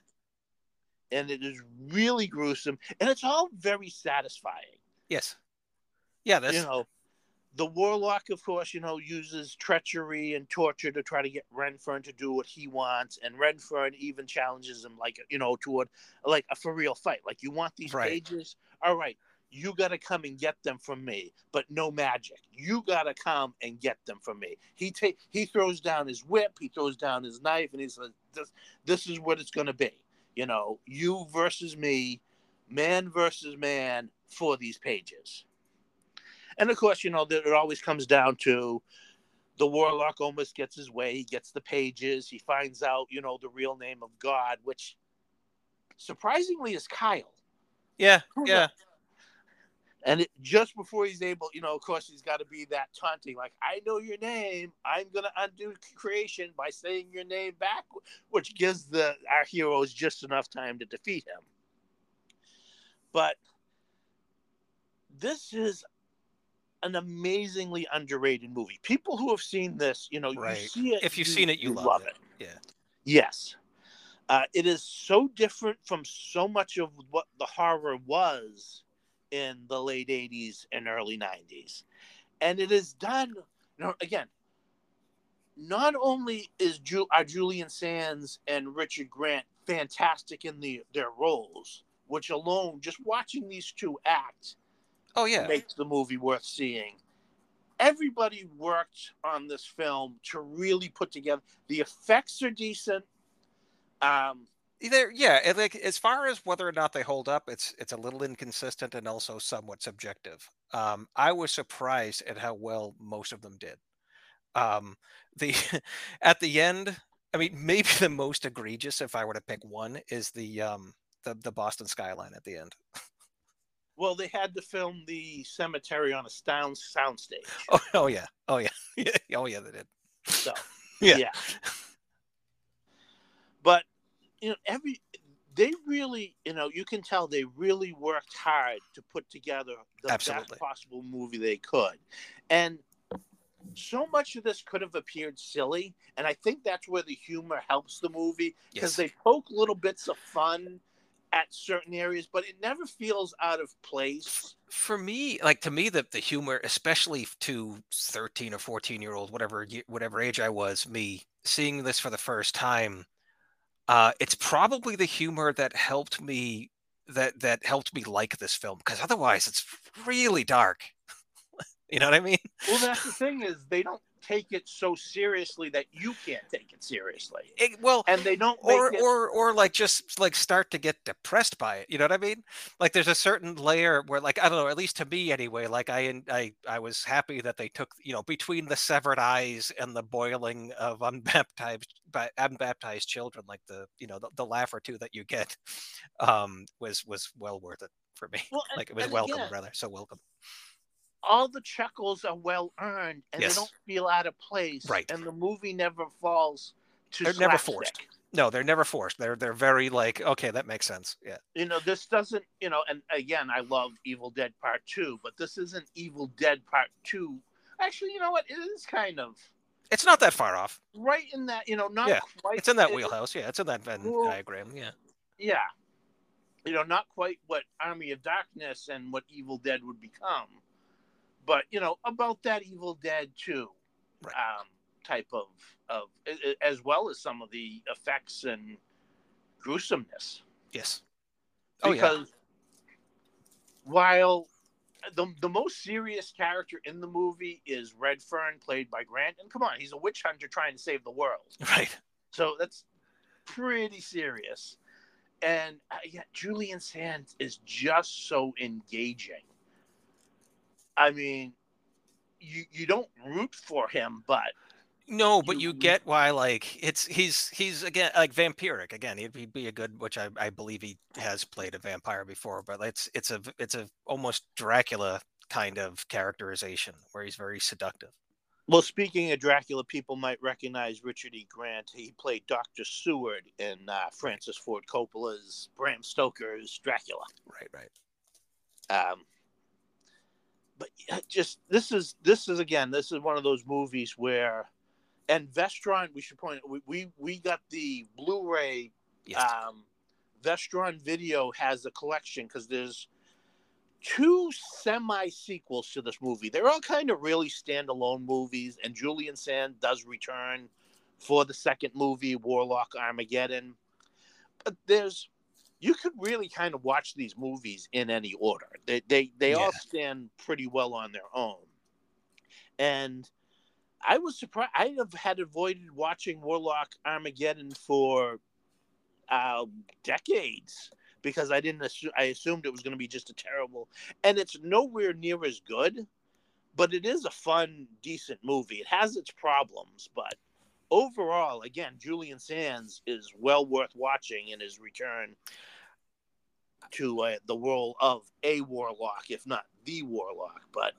Speaker 1: and it is really gruesome, and it's all very satisfying.
Speaker 2: Yes. Yeah, that's
Speaker 1: you know the warlock, of course, you know, uses treachery and torture to try to get Redfern to do what he wants, and Redfern even challenges him, like you know, toward like a for real fight. Like, you want these right. pages? All right, you got to come and get them from me, but no magic. You got to come and get them from me. He take he throws down his whip, he throws down his knife, and he says, "This this is what it's going to be. You know, you versus me, man versus man for these pages." And of course, you know, that it always comes down to the warlock almost gets his way. He gets the pages. He finds out, you know, the real name of God, which surprisingly is Kyle.
Speaker 2: Yeah, yeah.
Speaker 1: And it, just before he's able, you know, of course, he's got to be that taunting, like, I know your name. I'm going to undo creation by saying your name back, which gives the our heroes just enough time to defeat him. But this is an amazingly underrated movie. People who have seen this, you know, right. you see it.
Speaker 2: If you've you, seen it, you, you love, love it. it. Yeah.
Speaker 1: Yes. Uh, it is so different from so much of what the horror was in the late 80s and early 90s. And it is done, you know, again, not only is Ju- are Julian Sands and Richard Grant fantastic in the, their roles, which alone, just watching these two act
Speaker 2: Oh yeah,
Speaker 1: makes the movie worth seeing. Everybody worked on this film to really put together. The effects are decent. Um,
Speaker 2: there, yeah, like as far as whether or not they hold up, it's it's a little inconsistent and also somewhat subjective. Um, I was surprised at how well most of them did. Um, the at the end, I mean, maybe the most egregious, if I were to pick one, is the um the the Boston skyline at the end.
Speaker 1: Well, they had to film the cemetery on a sound soundstage.
Speaker 2: Oh, oh yeah, oh yeah, oh yeah, they did.
Speaker 1: So
Speaker 2: Yeah.
Speaker 1: yeah. But you know, every they really, you know, you can tell they really worked hard to put together the
Speaker 2: Absolutely.
Speaker 1: best possible movie they could. And so much of this could have appeared silly, and I think that's where the humor helps the movie because
Speaker 2: Yes.
Speaker 1: they poke little bits of fun at certain areas, but it never feels out of place.
Speaker 2: For me, like to me, the the humor, especially to thirteen or fourteen year old, whatever whatever age I was, me seeing this for the first time, uh, it's probably the humor that helped me that that helped me like this film because otherwise it's really dark. you know what I mean?
Speaker 1: Well, that's the thing is they don't take it so seriously that you can't take it seriously,
Speaker 2: It- well,
Speaker 1: and they don't
Speaker 2: or
Speaker 1: it.
Speaker 2: or or like just like start to get depressed by it you know what i mean? Like there's a certain layer where like i don't know at least to me anyway like i i i was happy that they took you know between the severed eyes and the boiling of unbaptized ba- unbaptized children like the you know the, the laugh or two that you get um was was well worth it for me.
Speaker 1: Well, and-
Speaker 2: like it was welcome
Speaker 1: again,
Speaker 2: rather so welcome
Speaker 1: all the chuckles are well earned and
Speaker 2: Yes.
Speaker 1: they don't feel out of place.
Speaker 2: Right.
Speaker 1: And the movie never falls to
Speaker 2: They're never forced. no they're never forced they're they're very like okay that makes sense yeah
Speaker 1: You know, this doesn't, you know, and again, I love Evil Dead Part 2, but this isn't Evil Dead Part 2. Actually, you know what? It is kind of
Speaker 2: it's not that far off
Speaker 1: right in that, you know, not
Speaker 2: Yeah,
Speaker 1: quite.
Speaker 2: it's in that
Speaker 1: it-
Speaker 2: wheelhouse yeah it's in that venn
Speaker 1: Well,
Speaker 2: diagram yeah
Speaker 1: Yeah. You know, not quite what Army of Darkness and what Evil Dead would become, but, you know, about that Evil Dead 2
Speaker 2: Right.
Speaker 1: um, type of, of, as well as some of the effects and gruesomeness.
Speaker 2: yes oh yeah
Speaker 1: Because while the, the most serious character in the movie is Redfern, played by Grant, and come on, he's a witch hunter trying to save the world.
Speaker 2: right
Speaker 1: So that's pretty serious. And uh, yeah, Julian Sands is just so engaging. I mean, you you don't root for him, but
Speaker 2: No, but you
Speaker 1: you-
Speaker 2: get why like it's he's he's again like vampiric again. He'd be, be a good which I, I believe he has played a vampire before, but it's it's a it's a almost Dracula kind of characterization where he's very seductive.
Speaker 1: well, speaking of Dracula, people might recognize Richard E. Grant. He played Doctor Seward in uh, Francis Ford Coppola's Bram Stoker's Dracula.
Speaker 2: Right, right.
Speaker 1: Um, but just this is this is again this is one of those movies where, and Vestron we should point we we, we got the Blu-ray
Speaker 2: Yes.
Speaker 1: um, Vestron Video has a collection because there's two semi sequels to this movie. They're all kind of really standalone movies, and Julian Sand does return for the second movie, Warlock Armageddon. But there's you could really kind of watch these movies in any order. They they they all stand pretty well on their own. And I was surprised. I have had avoided watching Warlock Armageddon for uh, decades because I didn't. Assume, I assumed it was going to be just a terrible, and it's nowhere near as good. But it is a fun, decent movie. It has its problems, but overall, again, Julian Sands is well worth watching in his return to uh, the role of a warlock, if not the warlock. But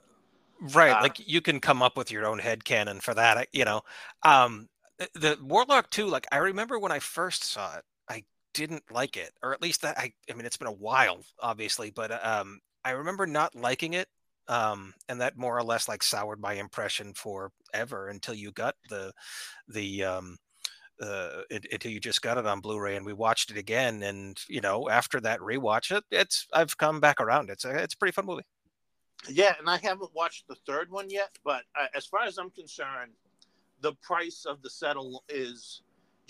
Speaker 2: Right,
Speaker 1: Uh,
Speaker 2: like you can come up with your own head canon for that, you know. Um the, Warlock 2, like I remember when I first saw it, I didn't like it, or at least that I I mean it's been a while, obviously, but um I remember not liking it. Um and that more or less like soured my impression forever until you got the the um uh, until you just got it on Blu-ray and we watched it again, and you know, after that rewatch, it it's I've come back around. It's a it's a pretty fun movie.
Speaker 1: yeah, and I haven't watched the third one yet. But uh, as far as I'm concerned, the price of the settle is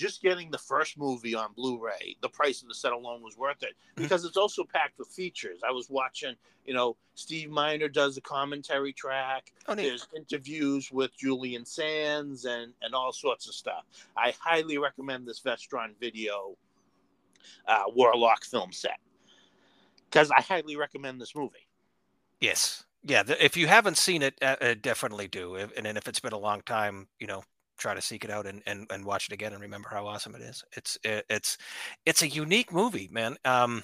Speaker 1: just getting the first movie on Blu-ray. The price of the set alone was worth it because it's also packed with features. I was watching, you know, Steve Miner does a commentary track.
Speaker 2: Oh, neat.
Speaker 1: There's interviews with Julian Sands and and all sorts of stuff. I highly recommend this Vestron video uh, Warlock film set because I highly recommend this movie.
Speaker 2: Yes. Yeah, if you haven't seen it, uh, uh, definitely do. And if it's been a long time, you know, try to seek it out and, and, and watch it again and remember how awesome it is. It's it, it's it's a unique movie, man. Um,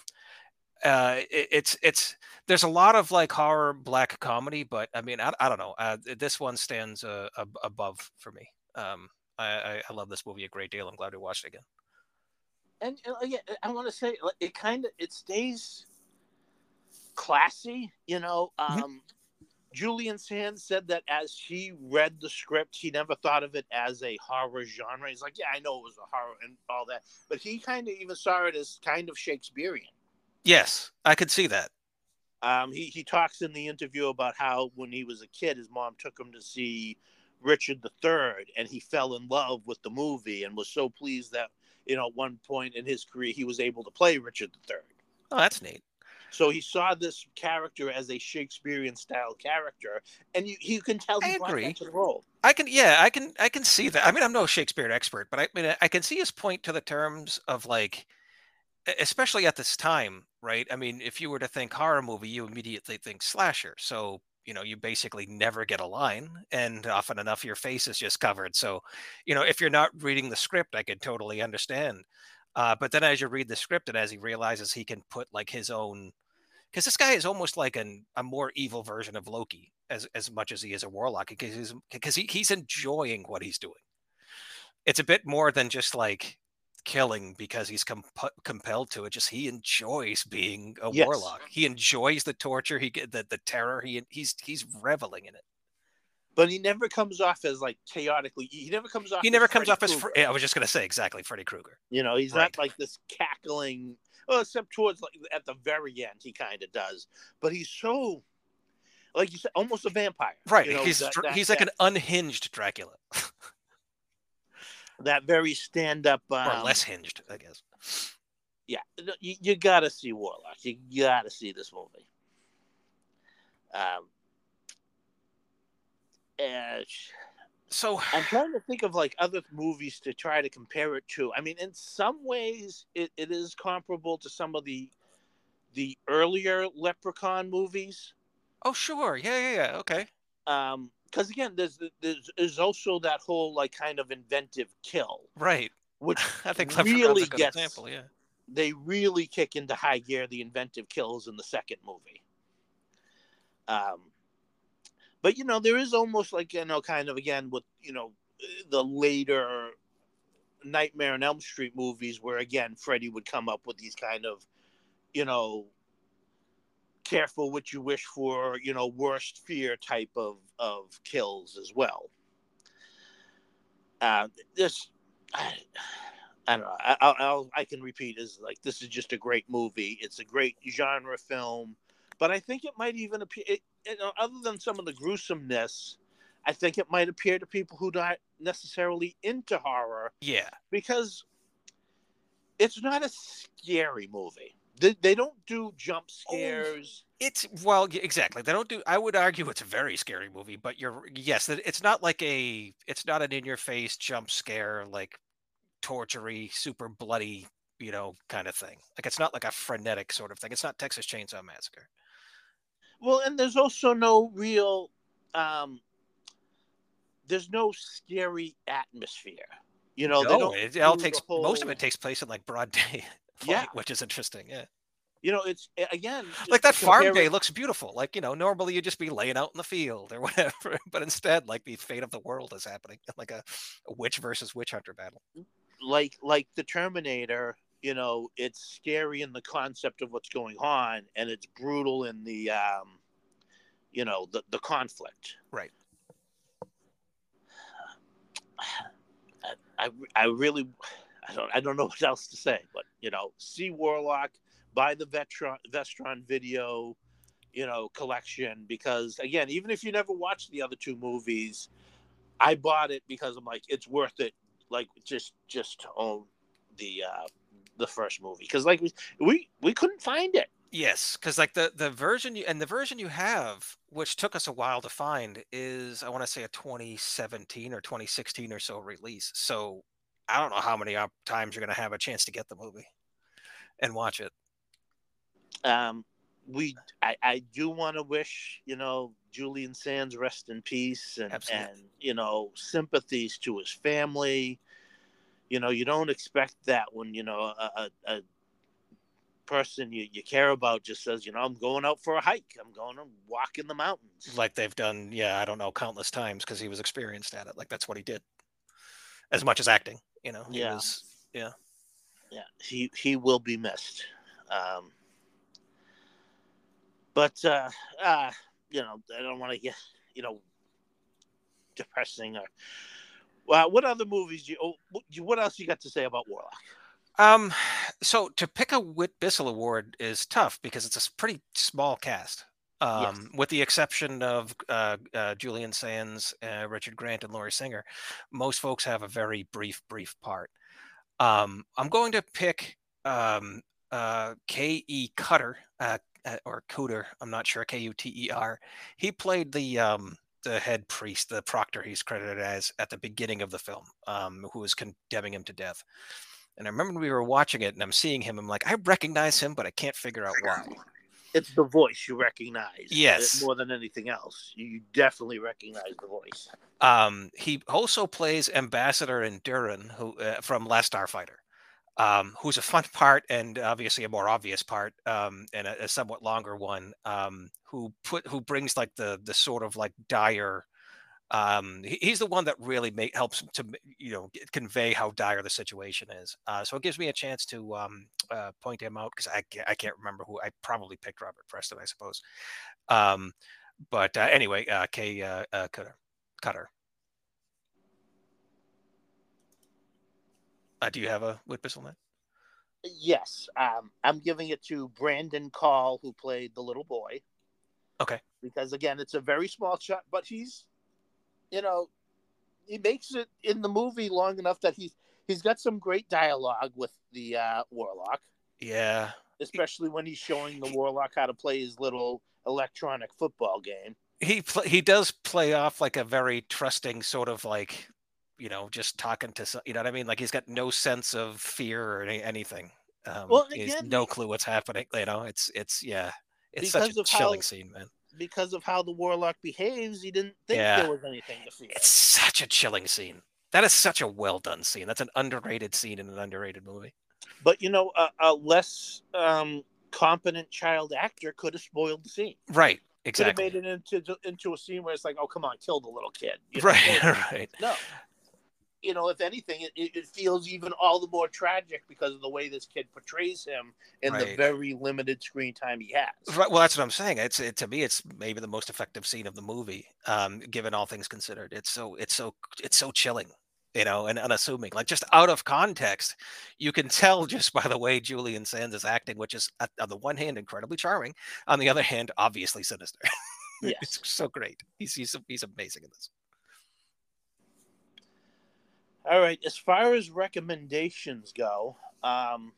Speaker 2: uh, it, it's it's there's a lot of like horror black comedy, but I mean, I, I don't know. Uh, this one stands uh, ab- above for me. Um, I, I love this movie a great deal. I'm glad we watched it again.
Speaker 1: And uh, yeah, I want to say it kind of it stays classy, you know. Mm-hmm. Julian Sands said that as he read the script, he never thought of it as a horror genre. He's like, yeah, I know it was a horror and all that, but he kind of even saw it as kind of Shakespearean.
Speaker 2: Yes, I could see that.
Speaker 1: Um, he he talks in the interview about how when he was a kid, his mom took him to see Richard III, and he fell in love with the movie and was so pleased that you know at one point in his career he was able to play Richard III.
Speaker 2: Oh, that's neat.
Speaker 1: So he saw this character as a Shakespearean style character, and you, you can tell he I brought agree. that to the role.
Speaker 2: I can, yeah, I can, I can see that. I mean, I'm no Shakespeare expert, but I mean, I can see his point to the terms of like, especially at this time, right? I mean, if you were to think horror movie, you immediately think slasher. So you know, you basically never get a line, and often enough, your face is just covered. So, you know, if you're not reading the script, I can totally understand. Uh, but then as you read the script and as he realizes he can put like his own, because this guy is almost like an, a more evil version of Loki as as much as he is a warlock because he's, because he, he's enjoying what he's doing. It's a bit more than just like killing because he's comp- compelled to it. Just he enjoys being a yes. warlock. He enjoys the torture. He the the terror. He he's he's reveling in it
Speaker 1: but he never comes off as like chaotically. He never comes off.
Speaker 2: He never comes Freddy off Krueger. as. I was just gonna say exactly Freddy Krueger.
Speaker 1: You know, he's right. not like this cackling. Well, except towards like at the very end, he kind of does. But he's so, like you said, almost a vampire.
Speaker 2: Right.
Speaker 1: You know,
Speaker 2: he's that, that, he's like an unhinged Dracula.
Speaker 1: that very stand up, um,
Speaker 2: or less hinged, I guess.
Speaker 1: Yeah, you, you got to see Warlock. You got to see this movie. Um, Edge.
Speaker 2: So
Speaker 1: I'm trying to think of like other movies to try to compare it to. I mean, in some ways, it, it is comparable to some of the the earlier Leprechaun movies.
Speaker 2: Oh, sure, yeah, yeah, yeah. Okay.
Speaker 1: Um, because again, there's, there's there's also that whole like kind of inventive kill,
Speaker 2: right?
Speaker 1: Which
Speaker 2: I think
Speaker 1: really gets
Speaker 2: example, yeah.
Speaker 1: They really kick into high gear the inventive kills in the second movie. Um, but you know, there is almost like you know, kind of again with you know the later Nightmare on Elm Street movies, where again Freddy would come up with these kind of, you know, careful what you wish for, you know, worst fear type of of kills as well. Uh, this, I, I don't know. I, I'll, I can repeat is like this is just a great movie. It's a great genre film, but I think it might even appear. It, you know, other than some of the gruesomeness, I think it might appear to people who aren't necessarily into horror.
Speaker 2: Yeah.
Speaker 1: Because it's not a scary movie. They, they don't do jump oh, scares.
Speaker 2: Oh, it's well, exactly. They don't do. I would argue it's a very scary movie, but you're yes, it's not like a. It's not an in-your-face jump scare like tortury, super bloody, you know, kind of thing. Like it's not like a frenetic sort of thing. It's not Texas Chainsaw Massacre.
Speaker 1: Well, and there's also no real, um, there's no scary atmosphere. You know,
Speaker 2: no, it all takes whole... most of it takes place in like broad day. Flight, yeah, which is interesting. Yeah.
Speaker 1: You know, it's again
Speaker 2: like that farm day looks beautiful. Like you know, normally you'd just be laying out in the field or whatever, but instead, like the fate of the world is happening, like a, a witch versus witch hunter battle.
Speaker 1: Like like the Terminator, you know it's scary in the concept of what's going on and it's brutal in the um you know the the conflict
Speaker 2: right
Speaker 1: I, I, I really I don't I don't know what else to say, but you know, see Warlock, buy the Vestron Vestron video, you know, collection because again, even if you never watched the other two movies, I bought it because I'm like it's worth it. Like just just to own the uh, the first movie because like we, we we couldn't find it.
Speaker 2: Yes, because like the the version you and the version you have, which took us a while to find, is I want to say a 2017 or 2016 or so release. So I don't know how many times you're going to have a chance to get the movie and watch it.
Speaker 1: Um, we I, I do want to wish you know Julian Sands rest in peace and
Speaker 2: Absolutely.
Speaker 1: and you know sympathies to his family. You know you don't expect that when you know a, a, a person you, you care about just says you know I'm going out for a hike. I'm going to walk in the mountains.
Speaker 2: like they've done yeah i don't know countless times because he was experienced at it like that's what he did as much as acting you know he
Speaker 1: Yeah.
Speaker 2: was
Speaker 1: yeah, he he will be missed. Um, but uh, uh, you know, I don't want to get you know depressing or. Well, what other movies do you? Oh, what, you- what else you got to say about Warlock?
Speaker 2: um so to pick a whit bissell award is tough because it's a pretty small cast um with the exception of uh, uh julian sands uh, richard grant and lori singer most folks have a very brief brief part um i'm going to pick um uh ke cutter uh, uh, or Cooter, I'm not sure, K U T E R. He played the um, the head priest, the proctor he's credited as at the beginning of the film, um, who was condemning him to death. And I remember we were watching it and I'm seeing him, I'm like, I recognize him, but I can't figure out why.
Speaker 1: It's the voice you recognize.
Speaker 2: Yes.
Speaker 1: uh, more than anything else, you, you definitely recognize the voice.
Speaker 2: Um, he also plays Ambassador Enduran, who uh, from Last Starfighter, um, who's a fun part and obviously a more obvious part, um, and a, a somewhat longer one. Um, who put who brings like the the sort of like dire. Um, he- he's the one that really make, helps to you know convey how dire the situation is. Uh, so it gives me a chance to um, uh, point him out because I I can't remember who I probably picked Robert Preston, I suppose. Um, but uh, anyway, uh, K uh, uh, Cutter. Cutter. Uh, do you have a Whit Bissell net?
Speaker 1: Yes, um, I'm giving it to Brandon Call, who played the little boy.
Speaker 2: Okay.
Speaker 1: Because again, it's a very small shot, but he's, you know, he makes it in the movie long enough that he's he's got some great dialogue with the uh, warlock,
Speaker 2: Yeah.
Speaker 1: especially when he's showing the warlock how to play his little electronic football game.
Speaker 2: He pl- he does play off like a very trusting sort of like, you know, just talking to some, you know what I mean? Like he's got no sense of fear or any, anything. Um,
Speaker 1: Well, again,
Speaker 2: no clue what's happening. You know, it's it's yeah, it's such a
Speaker 1: of how-
Speaker 2: chilling scene, man.
Speaker 1: Because of how the warlock behaves, he didn't think
Speaker 2: Yeah.
Speaker 1: there was anything to fear.
Speaker 2: It's such a chilling scene. That is such a well done scene. That's an underrated scene in an underrated movie.
Speaker 1: But you know, a, a less um, competent child actor could have spoiled the scene.
Speaker 2: Right.
Speaker 1: Could
Speaker 2: Exactly.
Speaker 1: have made it into into a scene where it's like, oh come on, kill the little kid. You know?
Speaker 2: Right. Right.
Speaker 1: No. You know, if anything, it, it feels even all the more tragic because of the way this kid portrays him in the very limited screen time he has.
Speaker 2: Right. Well, that's what I'm saying. It's it, to me, it's maybe the most effective scene of the movie, um, given all things considered. It's so it's so it's so chilling, you know, and unassuming. Like just out of context, you can tell just by the way Julian Sands is acting, which is on the one hand incredibly charming, on the other hand obviously sinister.
Speaker 1: Yes.
Speaker 2: it's so great. He's he's he's amazing in this.
Speaker 1: All right. As far as recommendations go, um,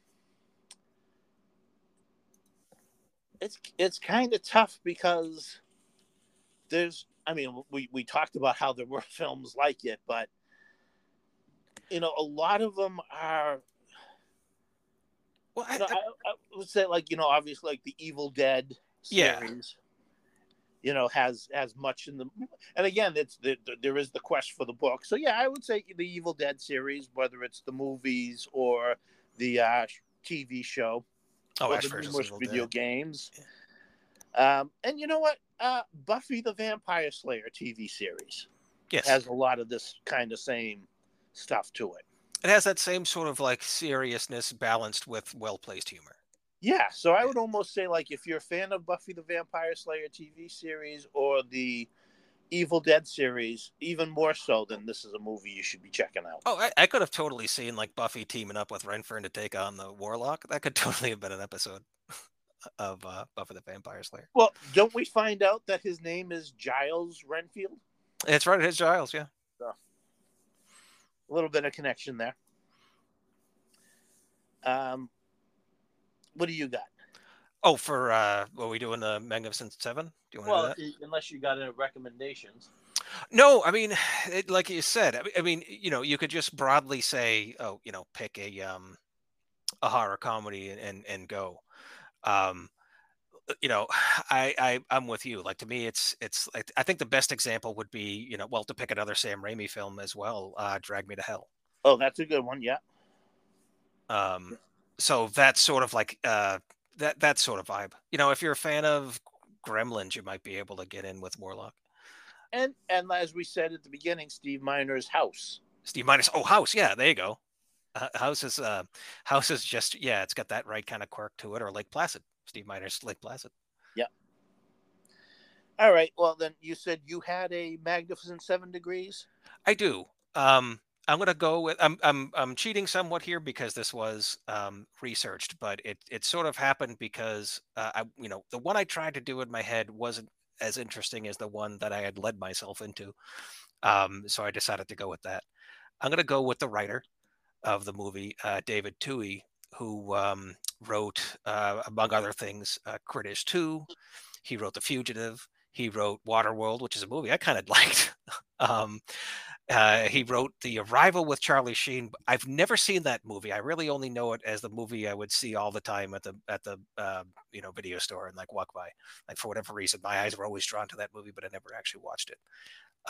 Speaker 1: it's it's kind of tough because there's. I mean, we we talked about how there were films like it, but you know, a lot of them are.
Speaker 2: Well, I,
Speaker 1: You know, I, I would say like you know, obviously like the Evil Dead
Speaker 2: Yeah.
Speaker 1: You know, has as much in the, and again, it's the, the, there is the quest for the book. So yeah, I would say the Evil Dead series, whether it's the movies or the uh, TV show
Speaker 2: oh,
Speaker 1: or
Speaker 2: Ash
Speaker 1: the numerous video
Speaker 2: Dead.
Speaker 1: games. Um, and you know what? Uh, Buffy the Vampire Slayer TV series
Speaker 2: Yes,
Speaker 1: has a lot of this kind of same stuff to it.
Speaker 2: it has that same sort of like seriousness balanced with well placed humor.
Speaker 1: Yeah, so I would almost say like if you're a fan of Buffy the Vampire Slayer TV series or the Evil Dead series, even more so than this is a movie you should be checking out.
Speaker 2: Oh, I, I could have totally seen like Buffy teaming up with Renfern to take on the Warlock. That could totally have been an episode of uh, Buffy the Vampire Slayer.
Speaker 1: Well, don't we find out that his name is Giles Renfield?
Speaker 2: It's right, it's Giles. Yeah.
Speaker 1: A little bit of connection there. Um, what do you got?
Speaker 2: Oh, for uh, what are we doing? The Magnificent Seven? Do you want
Speaker 1: Well,
Speaker 2: to do that?
Speaker 1: unless you got any recommendations.
Speaker 2: No, I mean, it, like you said, I mean, I mean, you know, you could just broadly say, oh, you know, pick a um, a horror comedy and and, and go. Um, you know, I, I I'm with you. Like to me, it's it's. I think the best example would be, you know, well, to pick another Sam Raimi film as well, uh, Drag Me to Hell.
Speaker 1: Oh, that's a good one. Yeah.
Speaker 2: Um, so that's sort of like uh that that sort of vibe. You know, if you're a fan of Gremlins, you might be able to get in with Warlock.
Speaker 1: And and as we said at the beginning, Steve Miner's House.
Speaker 2: Steve Miner's oh House, yeah, there you go. Uh, House is uh House is just yeah, it's got that right kind of quirk to it, or Lake Placid. Steve Miner's Lake Placid.
Speaker 1: Yeah. All right. Well, then you said you had a Magnificent Seven Degrees.
Speaker 2: I do. Um, I'm gonna go with I'm I'm I'm cheating somewhat here because this was um, researched, but it it sort of happened because uh, I you know the one I tried to do in my head wasn't as interesting as the one that I had led myself into, um, so I decided to go with that. I'm gonna go with the writer of the movie, uh, David Twohy, who um, wrote uh, among other things, uh, Critters Two. He wrote The Fugitive. He wrote Waterworld, which is a movie I kind of liked. um, uh, he wrote The Arrival with Charlie Sheen. I've never seen that movie. I really only know it as the movie I would see all the time at the at the uh, you know video store and like walk by. Like for whatever reason, my eyes were always drawn to that movie, but I never actually watched it.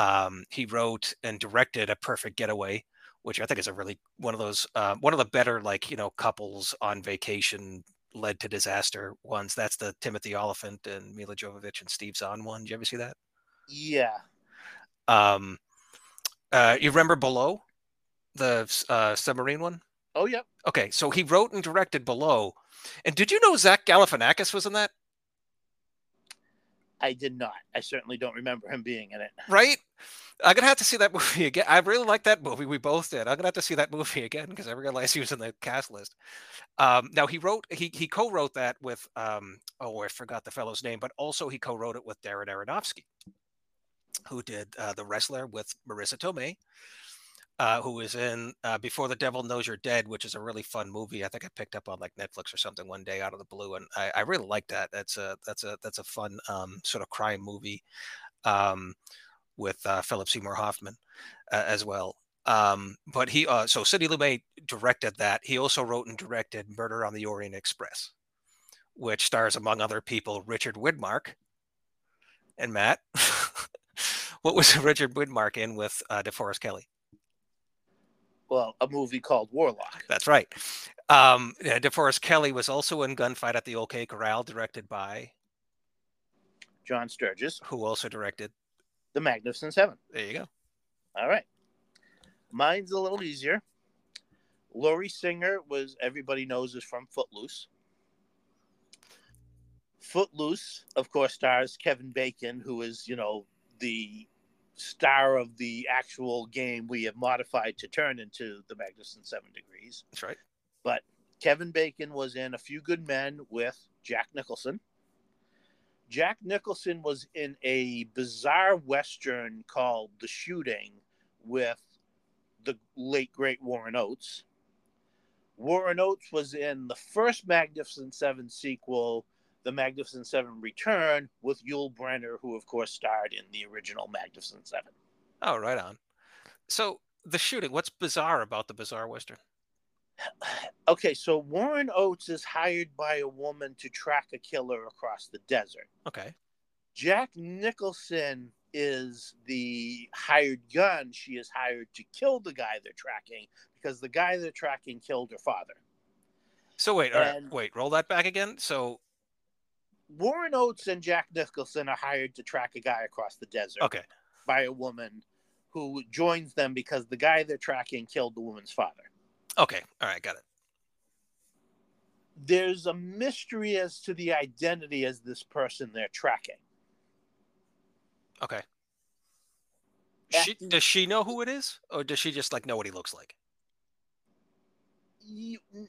Speaker 2: Um, he wrote and directed A Perfect Getaway, which I think is a really one of those uh, one of the better like you know couples on vacation led to disaster ones. That's the Timothy Olyphant and Milla Jovovich and Steve Zahn one. Did you ever see that?
Speaker 1: Yeah.
Speaker 2: Um, uh, you remember Below, the uh, submarine one?
Speaker 1: Oh, yeah.
Speaker 2: Okay, so he wrote and directed Below. And did you know Zach Galifianakis was in that?
Speaker 1: I did not. I certainly don't remember him being in it.
Speaker 2: Right? I'm gonna have to see that movie again. I really like that movie. We both did. I'm gonna have to see that movie again because I realized he was in the cast list. Um, now he wrote, he he co-wrote that with, um, oh, I forgot the fellow's name, but also he co-wrote it with Darren Aronofsky who did uh, The Wrestler with Marisa Tomei, uh, who was in uh, Before the Devil Knows You're Dead, which is a really fun movie. I think I picked up on like Netflix or something one day out of the blue, and I, I really like that. That's a that's a that's a fun um, sort of crime movie um, with uh, Philip Seymour Hoffman uh, as well. Um, but he uh, so Sidney Lumet directed that. He also wrote and directed Murder on the Orient Express, which stars among other people Richard Widmark and Matt. what was Richard Widmark in with uh, DeForest Kelley?
Speaker 1: Well, a movie called Warlock.
Speaker 2: That's right. Um, DeForest Kelley was also in Gunfight at the OK Corral, directed by
Speaker 1: John Sturges,
Speaker 2: who also directed
Speaker 1: The Magnificent Seven.
Speaker 2: There you go.
Speaker 1: All right. Mine's a little easier. Lori Singer was everybody knows is from Footloose. Footloose, of course, stars Kevin Bacon, who is, you know, the star of the actual game we have modified to turn into the Magnificent Seven Degrees.
Speaker 2: That's right.
Speaker 1: But Kevin Bacon was in A Few Good Men with Jack Nicholson. Jack Nicholson was in a bizarre Western called The Shooting with the late, great Warren Oates. Warren Oates was in the first Magnificent Seven sequel the Magnificent Seven Return with Yul Brynner, who of course starred in the original Magnificent Seven.
Speaker 2: Oh, right on. So the shooting, what's bizarre about the bizarre western?
Speaker 1: Okay, so Warren Oates is hired by a woman to track a killer across the desert.
Speaker 2: Okay.
Speaker 1: Jack Nicholson is the hired gun. She is hired to kill the guy they're tracking because the guy they're tracking killed her father.
Speaker 2: So wait, and, wait, roll that back again. So
Speaker 1: Warren Oates and Jack Nicholson are hired to track a guy across the desert.
Speaker 2: Okay.
Speaker 1: By a woman who joins them because the guy they're tracking killed the woman's father.
Speaker 2: Okay. All right. Got it.
Speaker 1: There's a mystery as to the identity as this person they're tracking.
Speaker 2: Okay. She, does she know who it is, or does she just like know what he looks like?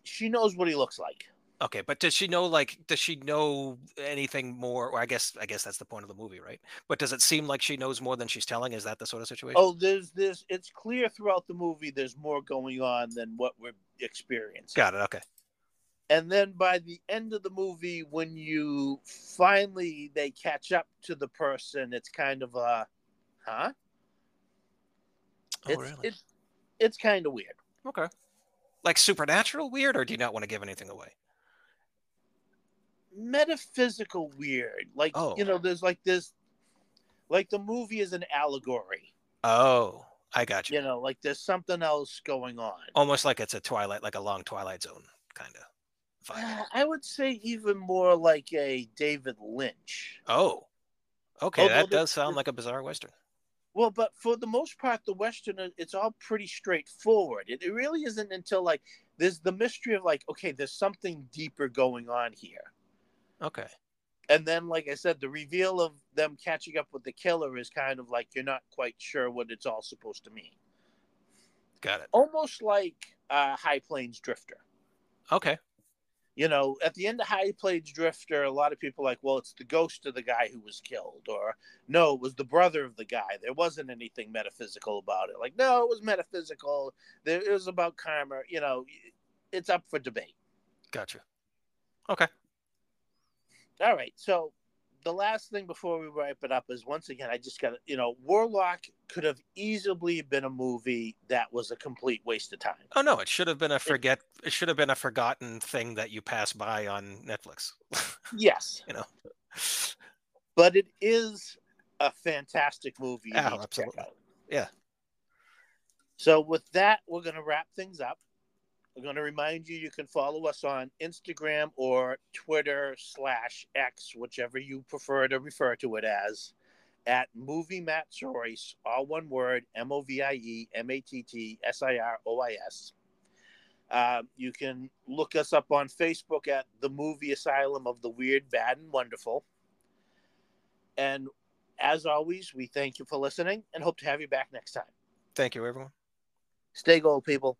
Speaker 1: she knows what he looks like.
Speaker 2: Okay, but does she know like does she know anything more? Or I guess I guess that's the point of the movie, right? But does it seem like she knows more than she's telling? Is that the sort of situation?
Speaker 1: Oh, there's this. It's clear throughout the movie. There's more going on than what we're experiencing.
Speaker 2: Got it. Okay.
Speaker 1: And then by the end of the movie, when you finally they catch up to the person, it's kind of a, huh?
Speaker 2: Oh,
Speaker 1: it's,
Speaker 2: really?
Speaker 1: It's it's kind of weird.
Speaker 2: Okay. Like supernatural weird, or do you not want to give anything away?
Speaker 1: Metaphysical weird. Like
Speaker 2: Oh.
Speaker 1: you know, there's like this, like the movie is an allegory.
Speaker 2: Oh, I got you.
Speaker 1: You know, like there's something else going on.
Speaker 2: Almost like it's a Twilight, like a long Twilight Zone kind of vibe.
Speaker 1: I would say even more like a David Lynch.
Speaker 2: Oh, okay.
Speaker 1: Although
Speaker 2: that does sound like a bizarre western.
Speaker 1: Well, but for the most part, the Western, uh, it's all pretty straightforward. It, it really isn't until like there's the mystery of like, okay, there's something deeper going on here.
Speaker 2: Okay.
Speaker 1: And then, like I said, the reveal of them catching up with the killer is kind of like you're not quite sure what it's all supposed to mean.
Speaker 2: Got it.
Speaker 1: Almost like uh, High Plains Drifter.
Speaker 2: Okay.
Speaker 1: You know, at the end of High Plains Drifter, a lot of people are like, well, it's the ghost of the guy who was killed, or no, it was the brother of the guy. There wasn't anything metaphysical about it. Like, no, it was metaphysical. There, it was about karma. You know, it's up for debate.
Speaker 2: Gotcha. Okay.
Speaker 1: All right. So the last thing before we wrap it up is once again, I just got to, you know, Warlock could have easily been a movie that was a complete waste of time.
Speaker 2: Oh no, it should have been a forget. It should have been a forgotten thing that you pass by on Netflix.
Speaker 1: Yes,
Speaker 2: you know.
Speaker 1: but it is a fantastic movie.
Speaker 2: Oh, absolutely. Yeah.
Speaker 1: So with that, we're going to wrap things up. We're going to remind you you can follow us on Instagram or Twitter slash X, whichever you prefer to refer to it as, at Movie Matt Royce, all one word, M O V I E M A T T S I R O I S. Uh, you can look us up on Facebook at the Movie Asylum of the Weird, Bad, and Wonderful. And as always, we thank you for listening and hope to have you back next time.
Speaker 2: Thank you, everyone.
Speaker 1: Stay gold, people.